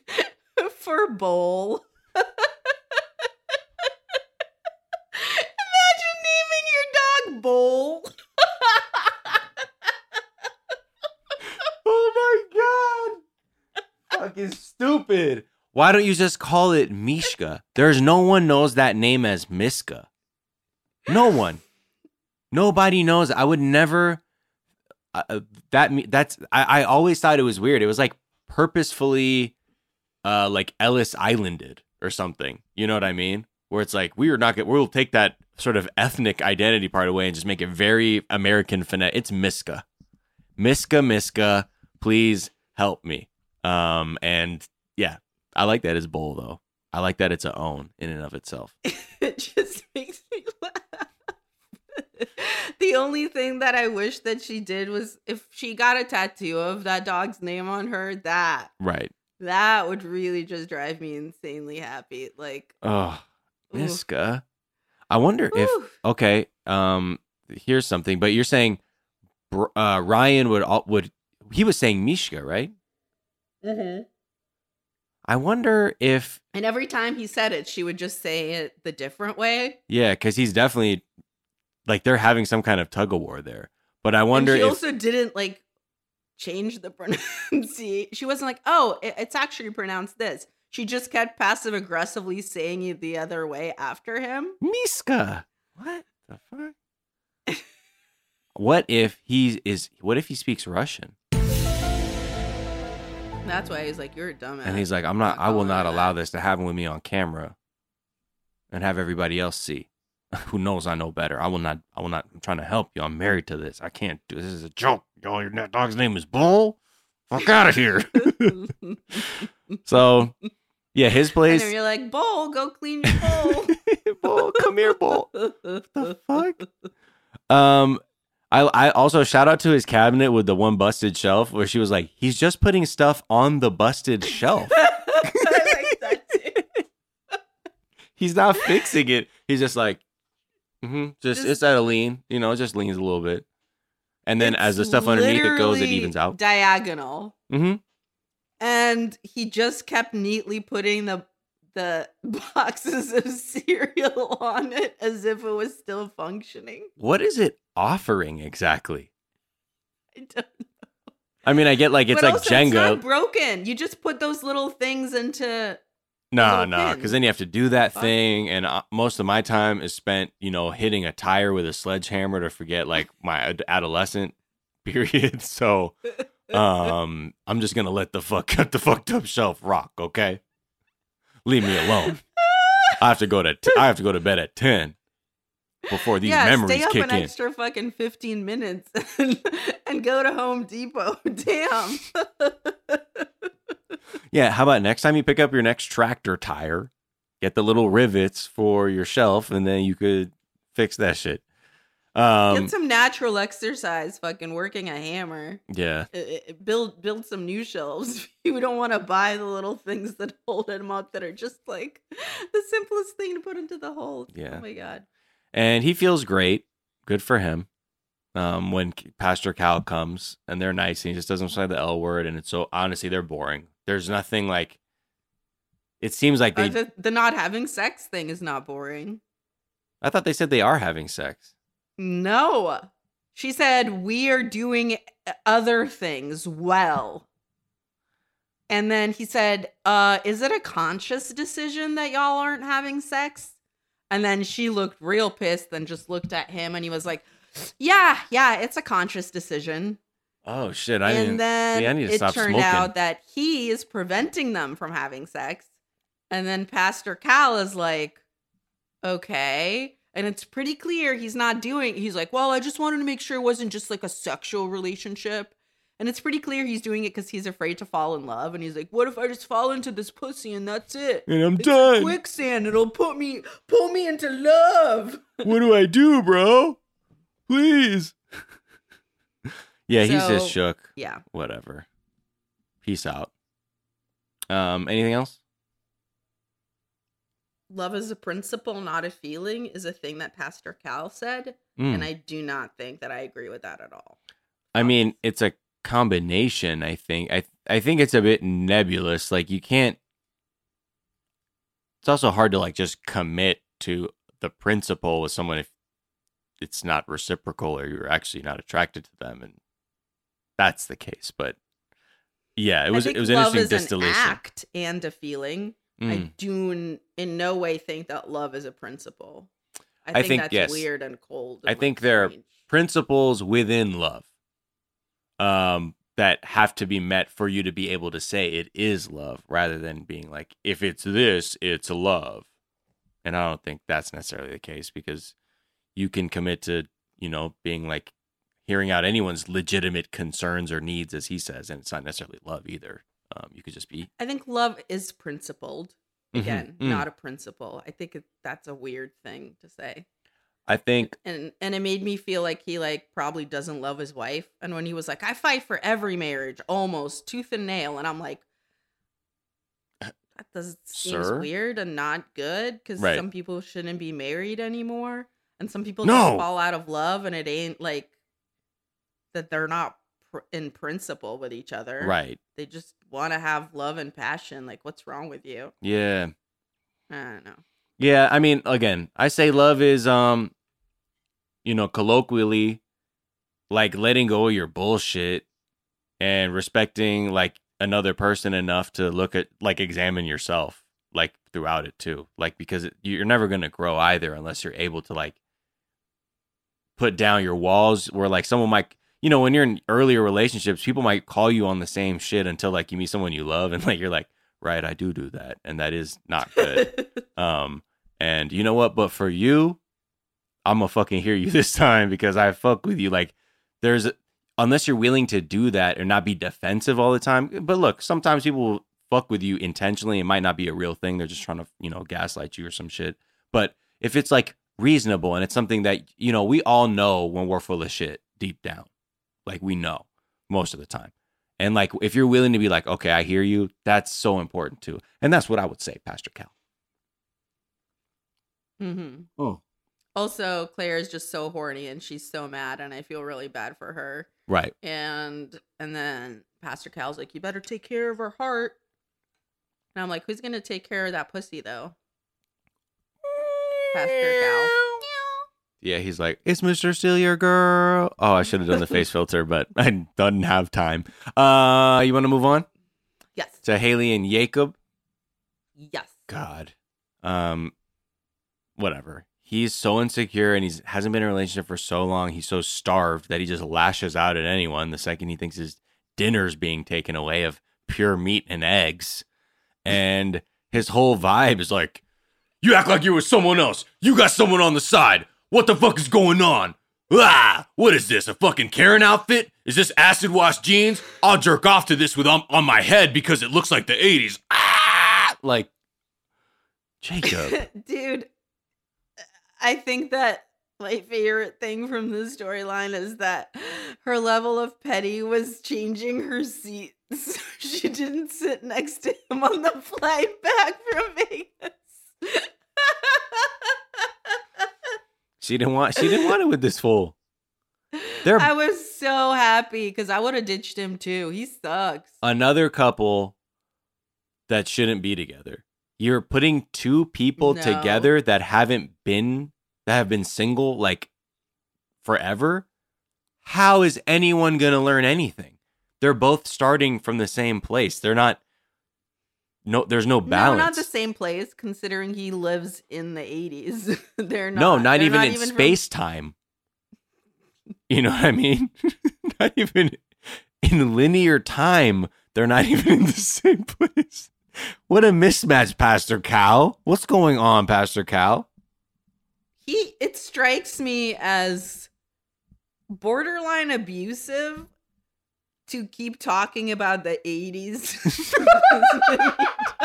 for bowl. Imagine naming your dog Bowl. Oh my god. Fucking stupid. Why don't you just call it Mishka? There's no one knows that name as Miska. No one. Nobody knows. I would never. Uh, uh, that that's. I, I always thought it was weird. It was like purposefully, uh, like Ellis Islanded or something. You know what I mean? Where it's like we are not. Gonna, we'll take that sort of ethnic identity part away and just make it very American finesse. It's Miska. Miska, Miska, please help me. Um, and yeah, I like that as bowl though. I like that it's a own in and of itself. it just. The only thing that I wish that she did was if she got a tattoo of that dog's name on her, that Right. that would really just drive me insanely happy. Like, Oh. Miska. I wonder Whew. if okay. Um, here's something. But you're saying uh, Ryan would al- would he was saying Mishka, right? mm-hmm. I wonder if and every time he said it, she would just say it the different way. yeah, because he's definitely like they're having some kind of tug of war there. But I wonder and she if also didn't like change the pronunciation. She wasn't like, "Oh, it- it's actually pronounced this." She just kept passive aggressively saying it the other way after him. Miska. What the fuck? what if he is? What if he speaks Russian? That's why he's like, "You're a dumbass." And he's like, I'm not, I will not allow this to happen with me on camera and have everybody else see. Who knows I know better. I will not, I will not, I'm trying to help you. I'm married to this. I can't do this. is a joke. y'all. your net dog's name is Bull. Fuck out of here. so, yeah, his place. then you're like, Bull, go clean your bowl." Bull, come here, Bull. the fuck? Um, I I also shout out to his cabinet with the one busted shelf where she was like, he's just putting stuff on the busted shelf. he's not fixing it. He's just like, hmm just, Just- it's at a lean, you know, it just leans a little bit, and then as the stuff underneath it goes, it evens out. Diagonal. Mm-hmm. And he just kept neatly putting the the boxes of cereal on it as if it was still functioning. What is it offering exactly? I don't know. I mean, I get like it's But like also, It's Jenga. not broken. You just put those little things into. No, no, because then you have to do that Fuck. thing, and uh, most of my time is spent, you know, hitting a tire with a sledgehammer to forget like my ad- adolescent period. So, um, I'm just gonna let the fuck cut the fucked up shelf rock. Okay, leave me alone. I have to go to t- I have to go to bed at ten before these yeah, memories stay up kick an in. extra fucking fifteen minutes and, and go to Home Depot. Damn. Yeah, how about next time you pick up your next tractor tire, get the little rivets for your shelf, and then you could fix that shit. Um, Get some natural exercise. Fucking working a hammer. yeah. I- I- build build some new shelves. You don't want to buy the little things that hold them up that are just like the simplest thing to put into the hole. Yeah. Oh my god. and he feels great. Good for him. Um, when Pastor Cal comes and they're nice, and he just doesn't say the L word, and it's so honestly they're boring. There's nothing like. It seems like Uh, the, the not having sex thing is not boring. I thought they said they are having sex. No. She said we are doing other things well. And then he said, uh, is it a conscious decision that y'all aren't having sex? And then she looked real pissed and just looked at him and he was like, Yeah, yeah, it's a conscious decision. Oh shit! I and then see, I need to it stop turned smoking. out that he is preventing them from having sex. And then Pastor Cal is like, okay. And it's pretty clear he's not doing, he's like, well, I just wanted to make sure it wasn't just like a sexual relationship. And it's pretty clear he's doing it because he's afraid to fall in love. And he's like, what if I just fall into this pussy and that's it? And I'm It's done. Quicksand. It'll put me, pull me into love. what do I do, bro? Please. yeah, he's just shook. yeah. Whatever. Peace out. Um, anything else? love is a principle, not a feeling, is a thing that Pastor Cal said. Mm. And I do not think that I agree with that at all. I mean, it's a combination. I think. I I think it's a bit nebulous. Like you can't. It's also hard to like just commit to the principle with someone if it's not reciprocal or you're actually not attracted to them, and that's the case. But yeah, it was I think it was love interesting is distillation. an act and a feeling. I Mm. do n- in no way think that love is a principle. I I think, think, that's yes. weird and cold. I and, think like, there are principles within love um, that have to be met for you to be able to say it is love rather than being like, if it's this, it's love. And I don't think that's necessarily the case because you can commit to, you know, being like hearing out anyone's legitimate concerns or needs, as he says, and it's not necessarily love either. Um, you could just be, I think love is principled. Mhm. Again, Mm. not a principle. I think it, that's a weird thing to say. I think, and and it made me feel like he like probably doesn't love his wife and when he was like i fight for every marriage almost tooth and nail and i'm like that does seems Sir? weird and not good because Right. some people shouldn't be married anymore and some people No. just fall out of love and it ain't like that they're not pr- in principle with each other right. they just want to have love and passion like what's wrong with you Yeah. i don't know Yeah, I mean, again, I say love is um you know, colloquially like letting go of your bullshit and respecting like another person enough to look at like examine yourself like throughout it too. Like because it, you're never going to grow either unless you're able to like put down your walls where like someone might you know, when you're in earlier relationships, people might call you on the same shit until like you meet someone you love and like you're like, "Right, I do do that." And that is not good. Um, and you know what? But for you, I'm gonna fucking hear you this time because I fuck with you. Like, there's unless you're willing to do that and not be defensive all the time. But look, sometimes people will fuck with you intentionally. It might not be a real thing. They're just trying to, you know, gaslight you or some shit. But if it's like reasonable and it's something that you know, we all know when we're full of shit deep down, like we know most of the time. And like, if you're willing to be like, okay, I hear you, that's so important too. And that's what I would say, Pastor Cal. mm-hmm Oh. Also, Claire is just so horny and she's so mad, and I feel really bad for her. Right. And and then Pastor Cal's like, "You better take care of her heart." And I'm like, who's gonna take care of that pussy though? Pastor Cal. Yeah, he's like, "It's Mr. Steal Your Girl." Oh, I should have done the face filter, but I didn't have time. Uh, you want to move on Yes. to Haley and Jacob? Yes. God, um, whatever. He's so insecure and he's hasn't been in a relationship for so long. He's so starved that he just lashes out at anyone the second he thinks his dinner's being taken away of pure meat and eggs. And his whole vibe is like, "You act like you were someone else. You got someone on the side. What the fuck is going on?" Ah, what is this? A fucking Karen outfit? Is this acid wash jeans? I'll jerk off to this with on, on my head because it looks like the 80s. Ah! Like Jacob. Dude, I think that my favorite thing from the storyline is that her level of petty was changing her seat so she didn't sit next to him on the flight back from Vegas. She didn't want she didn't want it with this fool. They're I was so happy because I would have ditched him too. He sucks. another couple that shouldn't be together. You're putting two people No. together that haven't been that have been single like forever. How is anyone going to learn anything? They're both starting from the same place. They're not no there's no balance. No, not the same place. Considering he lives in the eighties, they're not. no, not even in from- space time. You know what I mean? not even in linear time. They're not even in the same place. What a mismatch, Pastor Cal. What's going on, Pastor Cal? he it strikes me as borderline abusive to keep talking about the 80s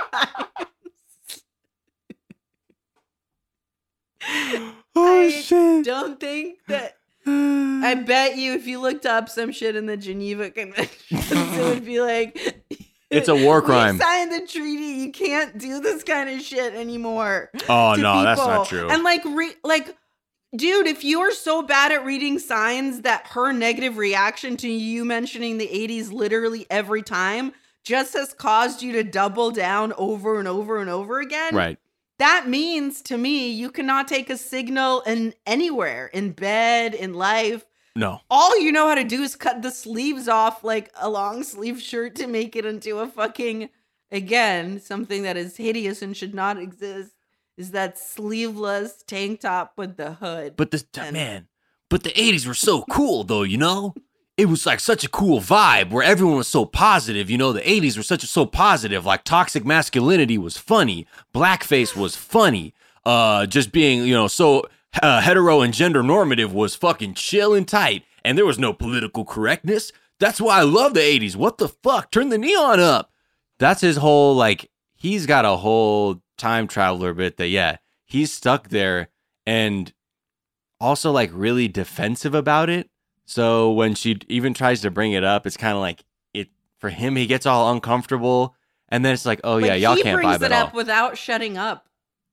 Oh I don't think that I bet you if you looked up some shit in the Geneva Convention, it would be like It's a war "We crime." signed the treaty. You can't do this kind of shit anymore. Oh, no, that's not true. And like, re- like, dude, if you're so bad at reading signs that her negative reaction to you mentioning the '80s literally every time just has caused you to double down over and over and over again, Right. that means to me you cannot take a signal in anywhere in bed in life No. all you know how to do is cut the sleeves off like a long sleeve shirt to make it into a fucking again something that is hideous and should not exist is that sleeveless tank top with the hood But this man, but the 80s were so cool though, you know? It was like such a cool vibe where everyone was so positive, you know, the 80s were such a so positive, like toxic masculinity was funny, blackface was funny, uh just being, you know, so uh, hetero and gender normative was fucking chill and tight and there was no political correctness. That's why I love the 80s. What the fuck? Turn the neon up. That's his whole like he's got a whole time traveler bit that yeah, he's stuck there and also like really defensive about it. So when she even tries to bring it up, it's kind of like it for him. He gets all uncomfortable, and then it's like, oh yeah, y'all can't brings vibe it at all. up without shutting up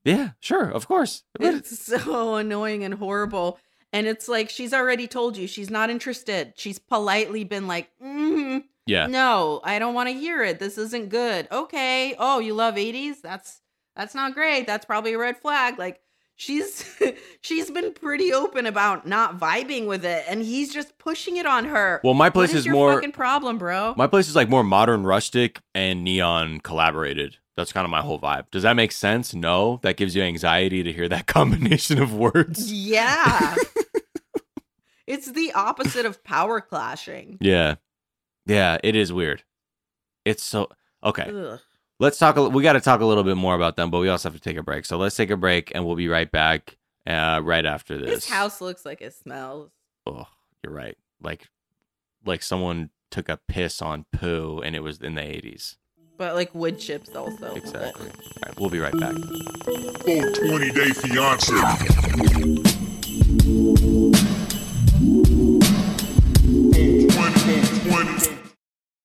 yeah, sure, of course. It's so annoying and horrible and it's like she's already told you she's not interested she's politely been like mm Yeah. no i don't want to hear it this isn't good okay oh you love 80s that's that's not great that's probably a red flag like she's she's been pretty open about not vibing with it and he's just pushing it on her Well, my What place is your more- fucking problem bro my place is like more modern, rustic, and neon collaborated. That's kind of my whole vibe. Does that make sense? No, that gives you anxiety to hear that combination of words. yeah it's the opposite of power clashing Yeah, yeah, it is weird. It's so okay. Ugh. Let's talk. a- We got to talk a little bit more about them, but we also have to take a break. So let's take a break, and we'll be right back. Uh, right after this. His house looks like it smells. Oh, you're right. Like, like someone took a piss on poo, and it was in the '80s. But like wood chips also. Exactly. All right, we'll be right back. Full 20 day fiance.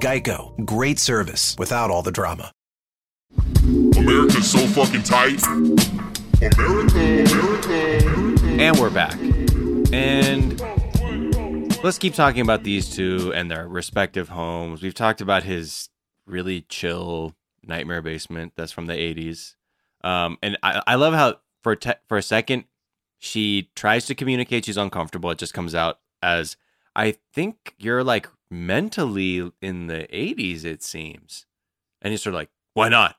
Geico, great service without all the drama. America's so fucking tight. America, America, America. And we're back. And let's keep talking about these two and their respective homes. We've talked about his really chill nightmare basement that's from the 80s. Um, and I, I love how for te- for a second she tries to communicate she's uncomfortable. It just comes out as I think you're like mentally in the 80s, it seems. And he's sort of like, why not?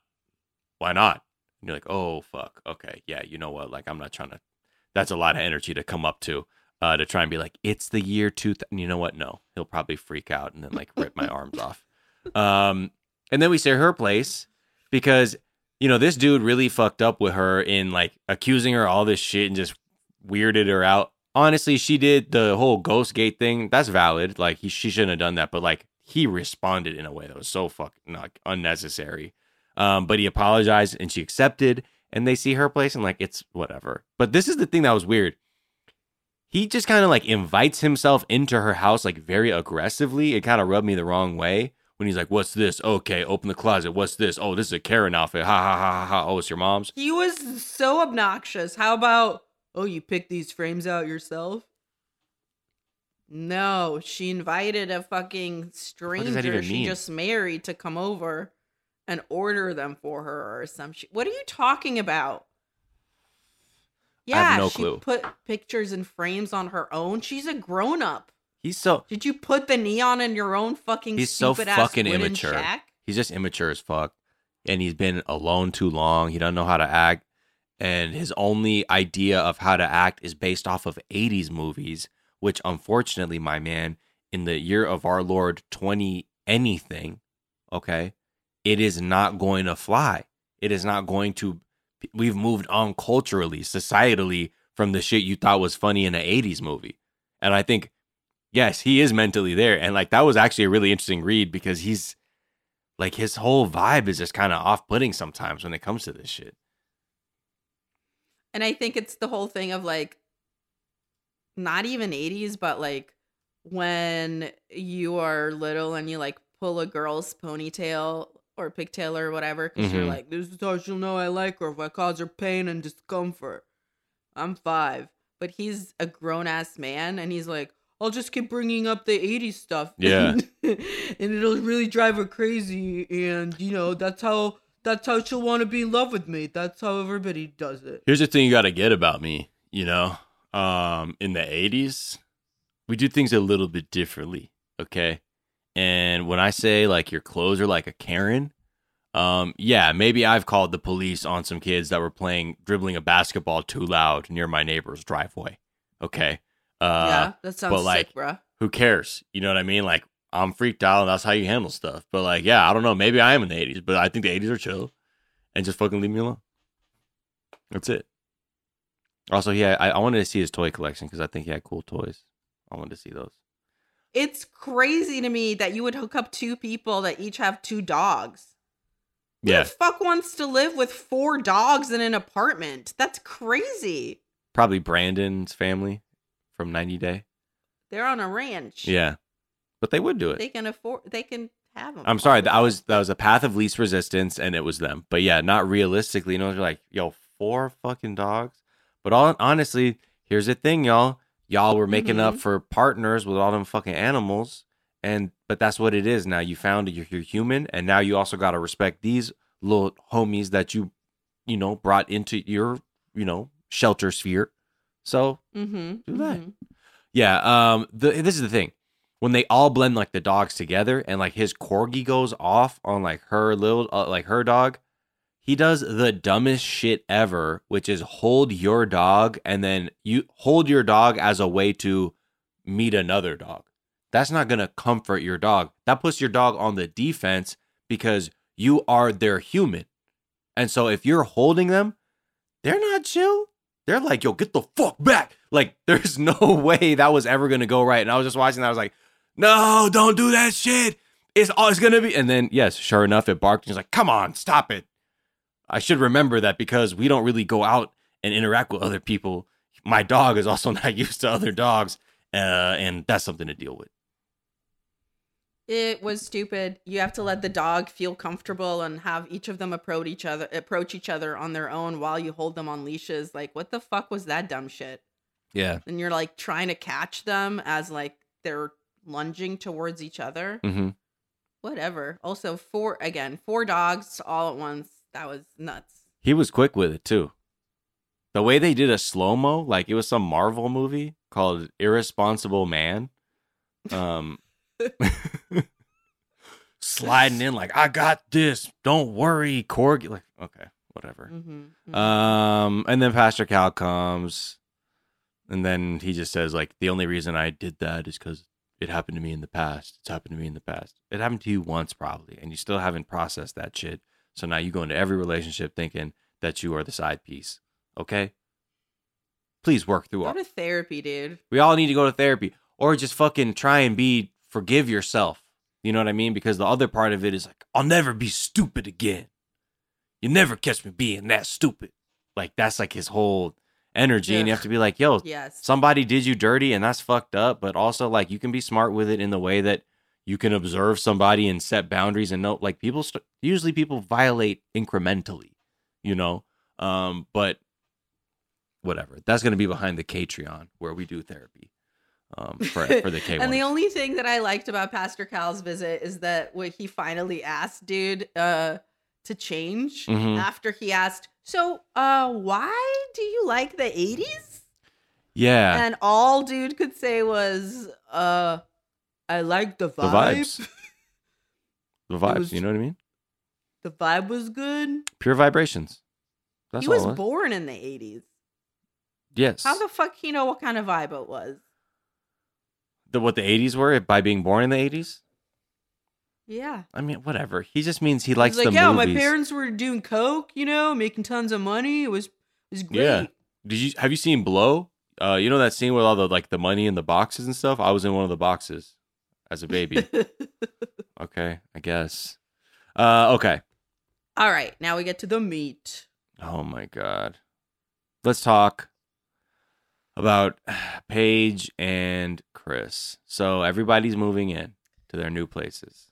Why not? And you're like, oh, fuck. Okay. Yeah. You know what? Like, I'm not trying to, that's a lot of energy to come up to, uh, to try and be like, it's the year two. You know what? No, he'll probably freak out and then like rip my arms off. Um, and then we say her place because, you know, this dude really fucked up with her in like accusing her all this shit and just weirded her out honestly, she did the whole ghost gate thing. That's valid. Like he, she shouldn't have done that, but like he responded in a way that was so fucking like unnecessary. Um, but he apologized and she accepted, and they see her place and like it's whatever. But this is the thing that was weird. He just kind of like invites himself into her house like very aggressively. It kind of rubbed me the wrong way when he's like, "What's this? Okay, open the closet. What's this? Oh, this is a Karen outfit. Ha ha ha ha ha. Oh, it's your mom's." He was so obnoxious. How about oh, you picked these frames out yourself? No, she invited a fucking stranger she mean? just married to come over and order them for her or some shit. What are you talking about? I have Yeah, no she clue. put pictures and frames on her own. She's a grown up. He's so Did you put the neon in your own fucking he's so fucking immature. shack? He's just immature as fuck, and he's been alone too long. He doesn't know how to act, and his only idea of how to act is based off of '80s movies, which unfortunately, my man, in the year of our Lord twenty anything, okay, it is not going to fly. It is not going to. We've moved on culturally, societally from the shit you thought was funny in an '80s movie, and I think yes, he is mentally there. And like that was actually a really interesting read because he's like his whole vibe is just kind of off putting sometimes when it comes to this shit. And I think it's the whole thing of like not even 80s, but like when you are little and you like pull a girl's ponytail or pigtail or whatever, because you're Mhm. like, this is how she'll know I like her if I cause her pain and discomfort. I'm five. But he's a grown ass man and he's like, I'll just keep bringing up the 80s stuff. Yeah. and it'll really drive her crazy. And, you know, that's how. That's how she'll want to be in love with me. That's how everybody does it. Here's the thing you got to get about me, you know, um, in the 80s, we do things a little bit differently, okay? And when I say like your clothes are like a Karen, um, yeah, maybe I've called the police on some kids that were playing dribbling a basketball too loud near my neighbor's driveway. Okay. Uh, yeah, that sounds but like, sick, bruh. who cares? You know what I mean? Like, I'm freaked out, and that's how you handle stuff. But like, yeah, I don't know. Maybe I am in the 80s, but I think the 80s are chill, and just fucking leave me alone. That's it. Also, yeah, I, I wanted to see his toy collection because I think he had cool toys. I wanted to see those. It's crazy to me that you would hook up two people that each have two dogs. Yeah, Who the fuck wants to live with four dogs in an apartment? That's crazy. probably Brandon's family from 90 Day. They're on a ranch. Yeah, but they would do it. They can afford. They can have them. I'm sorry, that was that was a path of least resistance, and it was them. But yeah, not realistically. You know, they're like, yo, four fucking dogs. But all honestly, here's the thing, y'all. Y'all were making up Mhm. for partners with all them fucking animals, and but that's what it is now. You found you're, you're human, and now you also got to respect these little homies that you, you know, brought into your, you know, shelter sphere. So Mm-hmm. do that. Yeah. Um. The, this is the thing. When they all blend like the dogs together and like his corgi goes off on like her little uh, like her dog he does the dumbest shit ever which is hold your dog and then you hold your dog as a way to meet another dog that's not going to comfort your dog that puts your dog on the defense because you are their human and so if you're holding them they're not chill they're like, yo, get the fuck back. Like, there's no way that was ever gonna go right. And I was just watching that. I was like, no, don't do that shit. It's always gonna be. And then, yes, sure enough, it barked. And He's like, come on, stop it. I should remember that because we don't really go out and interact with other people. My dog is also not used to other dogs, uh, and that's something to deal with. It was stupid. You have to let the dog feel comfortable and have each of them approach each other approach each other on their own while you hold them on leashes. Like what the fuck was that dumb shit? Yeah. And you're like trying to catch them as like they're lunging towards each other. Mm-hmm. Whatever. Also, four again, four dogs all at once. That was nuts. He was quick with it too. The way they did a slow mo, like it was some Marvel movie called Irresponsible Man. Um, sliding in like I got this. Don't worry, Corgi. Like okay, whatever. Mm-hmm. Um, and then Pastor Cal comes, and then he just says like the only reason I did that is because it happened to me in the past. It's happened to me in the past. It happened to you once probably, and you still haven't processed that shit. So now you go into every relationship thinking that you are the side piece. Okay. Please work through Go all. to therapy, dude. We all need to go to therapy or just fucking try and be forgive yourself. You know what I mean? Because the other part of it is like, I'll never be stupid again. You never catch me being that stupid. Like that's like his whole energy. And you have to be like, yo, Yes. somebody did you dirty and that's fucked up. But also like you can be smart with it in the way that you can observe somebody and set boundaries and know like people st- usually people violate incrementally, you know? Um, but whatever. That's gonna be behind the Patreon where we do therapy. Um, for for the K and the only thing that I liked about Pastor Cal's visit is that what he finally asked dude uh to change Mhm. after he asked, "So, uh why do you like the 80s?" yeah. And all dude could say was, "Uh I like the vibe. the vibes. The vibes, was- you know what I mean? The vibe was good." Pure vibrations. That's he was born in the 80s. Yes. How the fuck he know what kind of vibe it was? the what the 80s were by being born in the 80s? Yeah. I mean, whatever. He just means he likes He's like, the yeah, movies. my parents were doing coke, you know, making tons of money. It was it was great. Yeah. Did you have you seen Blow? Uh, you know that scene with all the like the money in the boxes and stuff. I was in one of the boxes as a baby. okay, I guess. Uh, okay. All right, now we get to the meat. Oh my god. Let's talk about Paige and Chris. So everybody's moving in to their new places.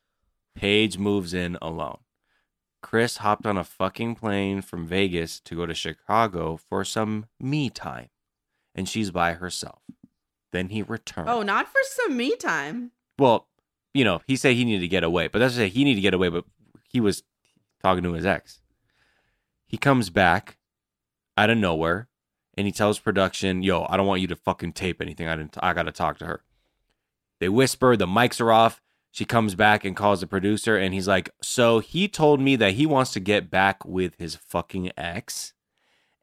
Paige moves in alone. Chris hopped on a fucking plane from Vegas to go to Chicago for some me time. And she's by herself. Then he returned. Oh, not for some me time. Well, you know, he said he needed to get away, but that's to say he needed to get away, but he was talking to his ex. He comes back out of nowhere and he tells production, "Yo, I don't want you to fucking tape anything. I didn't. I got to talk to her." They whisper. The mics are off. She comes back and calls the producer, and he's like, "So he told me that he wants to get back with his fucking ex,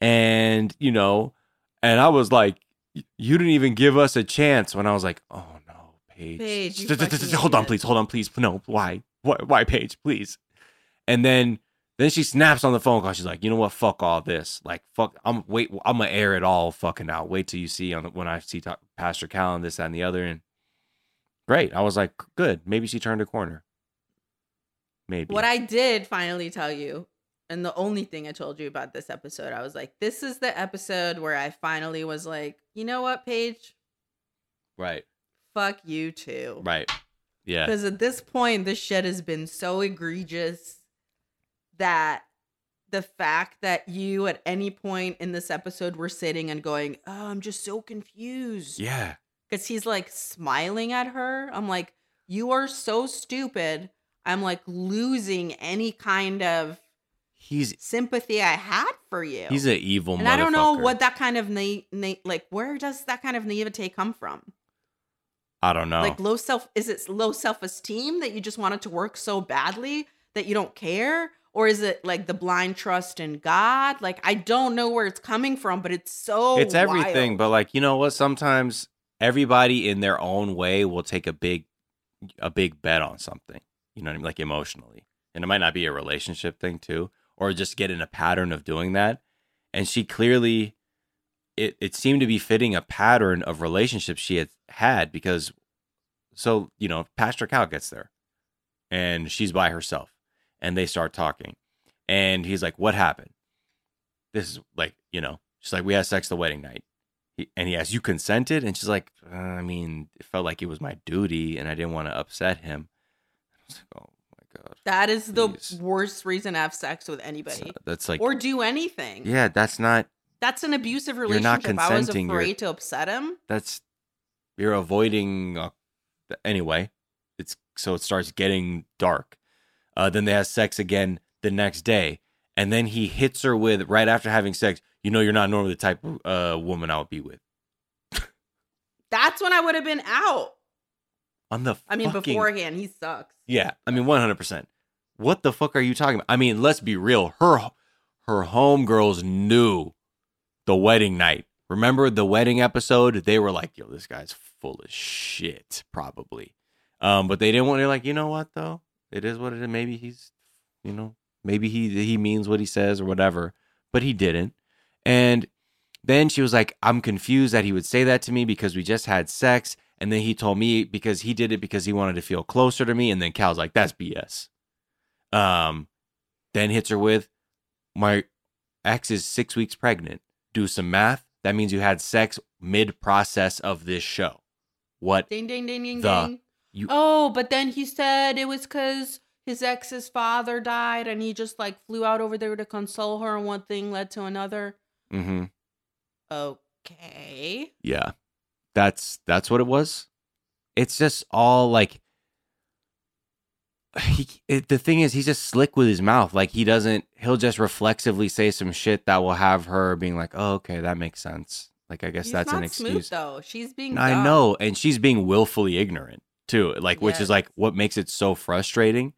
and you know, and I was like, you didn't even give us a chance." When I was like, "Oh no, Paige, Paige, you St- st- fucking st- hold on, please, hold on, please, no, why, why, why, Paige, please?" And then then she snaps on the phone call. She's like, "You know what? Fuck all this. Like, fuck. I'm wait. I'm gonna air it all fucking out. Wait till you see on the, when I see talk, Pastor Cal and this that, and the other." And great. I was like, good. Maybe she turned a corner. Maybe. What I did finally tell you, and the only thing I told you about this episode, I was like, this is the episode where I finally was like, you know what, Paige? right. Fuck you too. Right. Yeah. Because at this point, this shit has been so egregious that the fact that you at any point in this episode were sitting and going, oh, I'm just so confused. Yeah. Because he's like smiling at her. I'm like, you are so stupid. I'm like losing any kind of He's sympathy I had for you. he's an evil. and I don't know what that kind of na- na- like where does that kind of naivete come from? I don't know. Like low self is it low self-esteem that you just want it to work so badly that you don't care? Or is it like the blind trust in God? Like I don't know where it's coming from, but it's so it's everything, wild. but like you know what? Sometimes everybody in their own way will take a big, a big bet on something. You know what I mean? Like emotionally, and it might not be a relationship thing too, or just get in a pattern of doing that. And she clearly, it it seemed to be fitting a pattern of relationships she had had because, so you know, Pastor Cal gets there, and she's by herself, and they start talking, and he's like, "What happened?" This is like, you know, she's like, "We had sex the wedding night." And he asks, "You consented?" And she's like, uh, "I mean, it felt like it was my duty, and I didn't want to upset him." I was like, "Oh my god, that is the worst reason to have sex with anybody. that's like, or do anything. yeah, that's not. That's an abusive relationship. You're not relationship. I was consenting, you're- afraid to upset him. That's you're avoiding. Uh, anyway, it's so it starts getting dark. Uh, then they have sex again the next day, and then he hits her with right after having sex. You know, you're not normally the type of uh, woman I would be with. That's when I would have been out. On the I mean, fucking- beforehand, he sucks. Yeah, I mean, one hundred percent. What the fuck are you talking about? I mean, let's be real. Her her homegirls knew the wedding night. Remember the wedding episode? They were like, "Yo, this guy's full of shit," probably. Um, but they didn't want. They're like, you know what though? It is what it is. Maybe he's, you know, maybe he he means what he says or whatever. But he didn't. And then she was like, I'm confused that he would say that to me because we just had sex. And then he told me because he did it because he wanted to feel closer to me. And then Cal's like, that's BS. Um, then hits her with, my ex is six weeks pregnant. Do some math. That means you had sex mid process of this show. What? Ding, ding, ding, ding, The- ding. you- Oh, but then he said it was because his ex's father died and he just like flew out over there to console her and one thing led to another. Mm-hmm. Okay. Yeah. That's that's what it was. It's just all like he it, the thing is he's just slick with his mouth. Like he doesn't he'll just reflexively say some shit that will have her being like, "Oh, okay, that makes sense." Like I guess He's that's an excuse. Smooth, though. She's being I know, and she's being willfully ignorant too. Like, which is like what makes it so frustrating.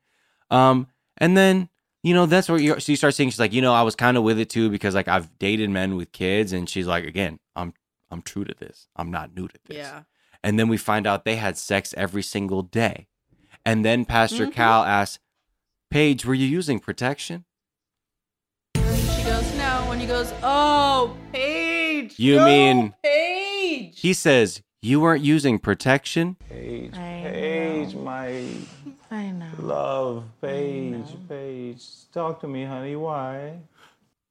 Um, and then you know that's where you she starts saying she's like, you know, I was kind of with it too because like I've dated men with kids, and she's like, again, I'm I'm true to this. I'm not new to this. Yeah. And then we find out they had sex every single day, and then Pastor Mhm. Cal asks, Paige, were you using protection? She goes, no. When he goes, oh, Paige. You no, mean- Paige? He says you weren't using protection. Paige, Paige, my love, Paige, Paige. Talk to me, honey. Why?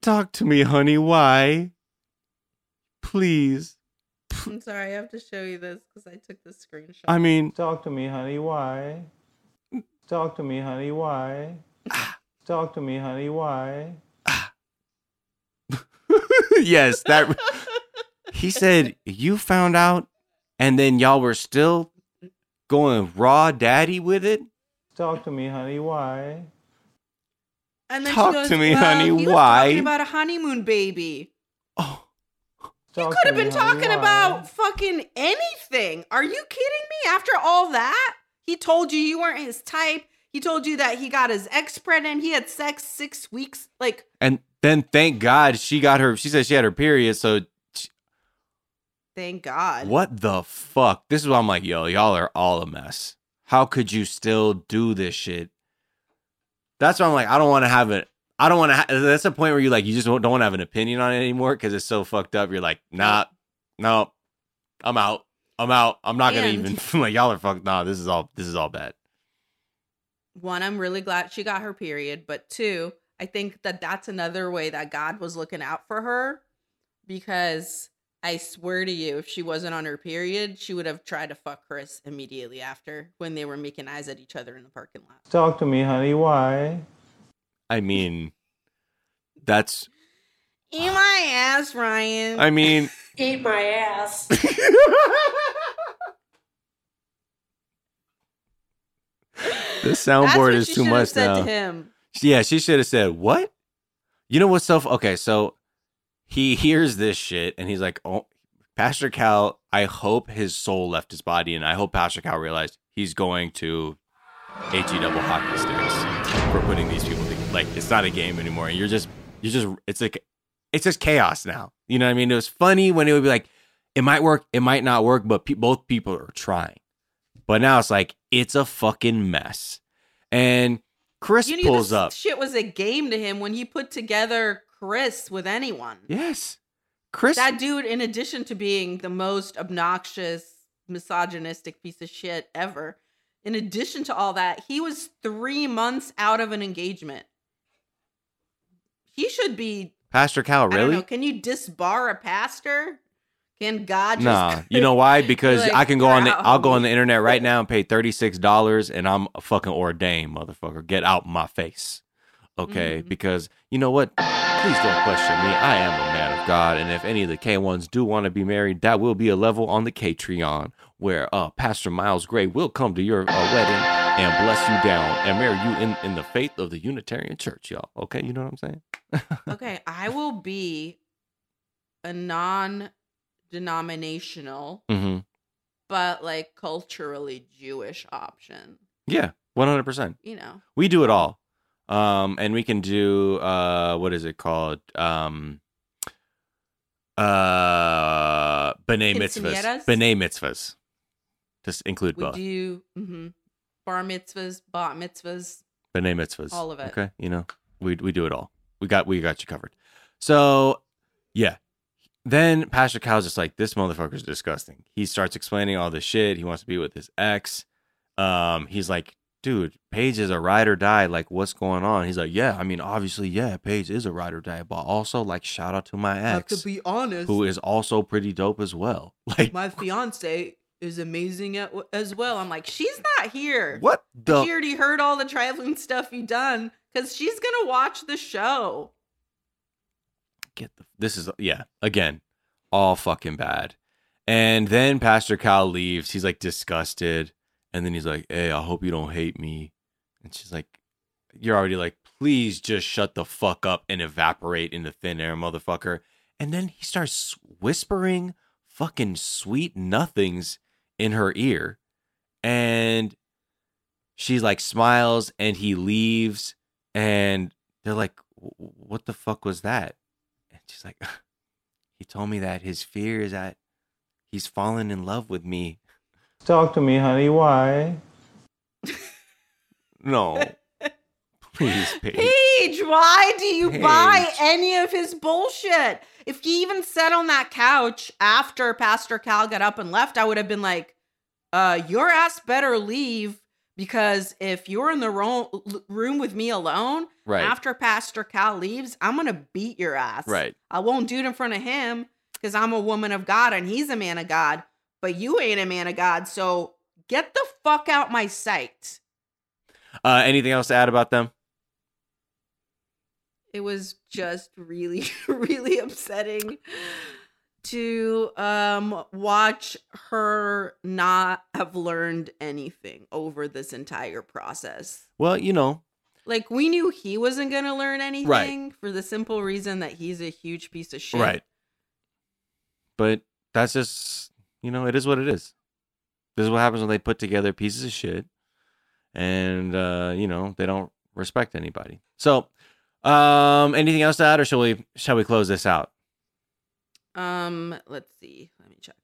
Talk to me, honey. Why? Please. I'm sorry, I have to show you this because I took the screenshot. I mean, Talk to me, honey. Why? Talk to me, honey. Why? Talk to me, honey. Why? yes, that he said you found out and then y'all were still going raw daddy with it. Talk to me, honey. Why? And then Talk she goes, to me, well, honey, He was why? talking about a honeymoon baby. Oh. You Could have been honey, talking why? about fucking anything. Are you kidding me? After all that, he told you you weren't his type. He told you that he got his ex pregnant. He had sex six weeks. Like, And then thank God she got her she said she had her period, so thank God. what the fuck? This is why I'm like, yo, y'all are all a mess. How could you still do this shit? That's why I'm like, I don't want to have it. I don't want to. Ha- that's a point where you like, you just don't, don't want to have an opinion on it anymore because it's so fucked up. You're like, nah, no, I'm out. I'm out. I'm not gonna even like y'all are fucked. Nah, this is all. This is all bad. one, I'm really glad she got her period. But two, I think that that's another way that God was looking out for her because I swear to you, if she wasn't on her period, she would have tried to fuck Chris immediately after when they were making eyes at each other in the parking lot. Talk to me, honey. Why? I mean, that's. Eat my ass, Ryan. I mean, Eat my ass. the soundboard is too much now. to him. Yeah, she should have said, "What?" You know what's so okay? So he hears this shit and he's like, "Oh." Pastor Cal, I hope his soul left his body, and I hope Pastor Cal realized he's going to HE double hockey sticks for putting these people together. Like it's not a game anymore. You're just you're just it's like it's just chaos now. You know what I mean? It was funny when it would be like it might work, it might not work, but pe- both people are trying. But now it's like it's a fucking mess. And Chris You knew pulls this up. shit was a game to him when he put together Chris with anyone. Yes. Chris That dude, in addition to being the most obnoxious, misogynistic piece of shit ever, in addition to all that, he was three months out of an engagement. He should be. Pastor Cal, really? know. Can you disbar a pastor? Can God just? Nah, you know why? Because Like, I can go on the I'll go on the internet right now and pay thirty six dollars, and I'm a fucking ordained motherfucker. Get out my face, okay? Mm-hmm. Because you know what? Please don't question me. I am a man of God, and if any of the K ones do want to be married, that will be a level on the Patreon where uh, Pastor Miles Gray will come to your uh, wedding and bless you down and marry you in in the faith of the Unitarian Church, y'all. Okay, you know what I'm saying? okay, I will be a non-denominational, Mm-hmm. but like culturally Jewish option. Yeah, one hundred percent. You know. We do it all. Um, and we can do uh what is it called? Um uh B'nai mitzvahs. B'nai mitzvahs. Just include We both. do mhm, bar mitzvahs, bat mitzvahs. B'nai mitzvahs. all of it. Okay. You know, we we do it all. We got we got you covered. So yeah. Then Pastor Cal's just like, this motherfucker's disgusting. He starts explaining all this shit. He wants to be with his ex. Um, he's like, dude, Paige is a ride or die. Like, what's going on? He's like, yeah, I mean, obviously, yeah, Paige is a ride or die, but also, like, shout out to my ex, to be honest. who is also pretty dope as well. Like, my fiance is amazing at, as well. I'm like, she's not here. what the? She already heard all the traveling stuff you done because she's gonna watch the show. get the this is yeah again all fucking bad and then pastor cal leaves he's like disgusted and then he's like hey i hope you don't hate me. And she's like you're already like please just shut the fuck up and evaporate into thin air motherfucker. And then he starts whispering fucking sweet nothings in her ear. And she like smiles and he leaves. And they're like what the fuck was that? And she's like he told me that his fear is that he's fallen in love with me Talk to me, honey. Why? no please Paige. Paige, why do you Paige. buy any of his bullshit? If he even sat on that couch after Pastor Cal got up and left, I would have been like, uh, your ass better leave because if you're in the ro- room with me alone, Right. after Pastor Cal leaves, I'm gonna beat your ass. Right. I won't do it in front of him because I'm a woman of God and he's a man of God, but you ain't a man of God, so get the fuck out my sight. uh anything else to add about them? It was just really really upsetting to um watch her not have learned anything over this entire process. Well you know. Like we knew he wasn't going to learn anything for the simple reason that he's a huge piece of shit. Right. But that's just you know it is what it is. This is what happens when they put together pieces of shit and uh you know they don't respect anybody. So um anything else to add or shall we shall we close this out? Um let's see. Let me check.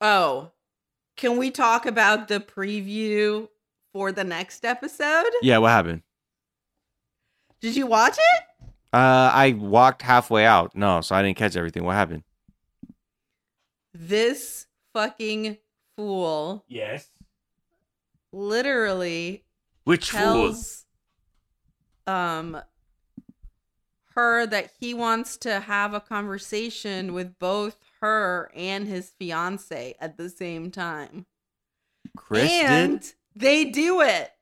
Oh can we talk about the preview for the next episode? Yeah what happened? Did you watch it uh i walked halfway out. No so i didn't catch everything. What happened? This fucking fool yes. literally which fool? um her that he wants to have a conversation with both her and his fiance at the same time. chris and did they do it.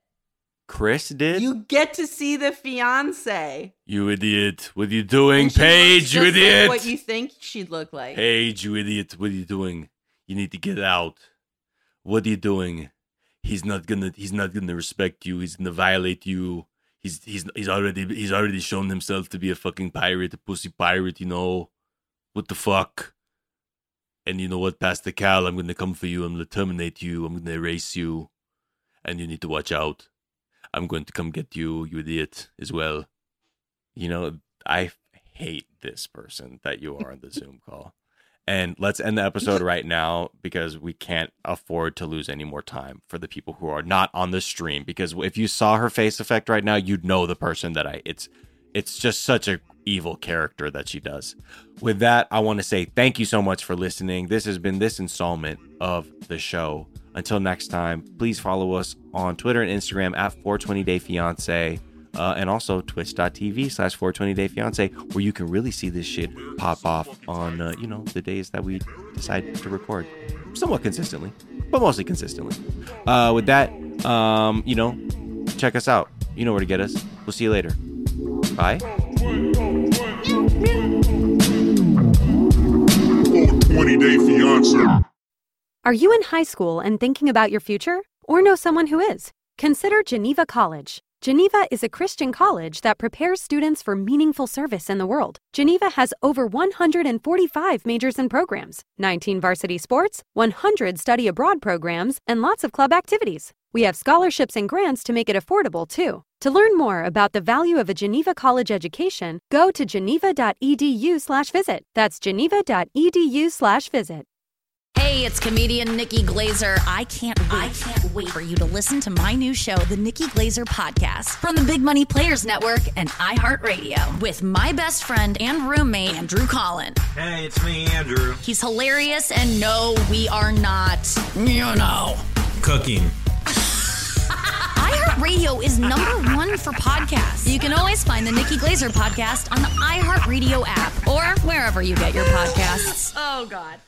Chris did You get to see the fiance. you idiot what are you doing And she looks paige you just like idiot what you think she'd look like. Paige, you idiot. What are you doing? You need to get out. What are you doing? He's not gonna he's not gonna respect you. He's gonna violate you. he's he's he's already he's already shown himself to be a fucking pirate, a pussy pirate. You know, what the fuck? And you know what, Pastor Cal, I'm gonna come for you. I'm gonna terminate you. I'm gonna erase you, and you need to watch out. I'm going to come get you, you idiot, as well. You know, I hate this person that you are on the Zoom call. And let's end the episode right now because we can't afford to lose any more time for the people who are not on the stream. Because if you saw her face effect right now, you'd know the person that I. It's it's just such a evil character that she does. With that, I want to say thank you so much for listening. This has been this installment of the show. Until next time, please follow us on Twitter and Instagram at 420 Day Fiance. Uh, and also twitch.tv slash 420 day fiance where you can really see this shit pop off on uh, you know the days that we decide to record somewhat consistently but mostly consistently uh, with that um, you know check us out you know where to get us we'll see you later bye 20 Day Fiance. Are you in high school and thinking about your future? Or know someone who is? Consider Geneva College. Geneva is a Christian college that prepares students for meaningful service in the world. Geneva has over 145 majors and programs, 19 varsity sports, 100 study abroad programs, and lots of club activities. We have scholarships and grants to make it affordable, too. To learn more about the value of a Geneva College education, go to geneva.edu/visit. That's geneva.edu/visit. Hey, it's comedian Nikki Glazer. I can't wait. I can't wait for you to listen to my new show, The Nikki Glazer Podcast, from the Big Money Players Network and iHeartRadio, with my best friend and roommate, Andrew Collin. Hey, it's me, Andrew. He's hilarious, and no, we are not, you know, Cooking. iHeartRadio is number one for podcasts. You can always find the Nikki Glazer Podcast on the iHeartRadio app or wherever you get your podcasts. Oh, God.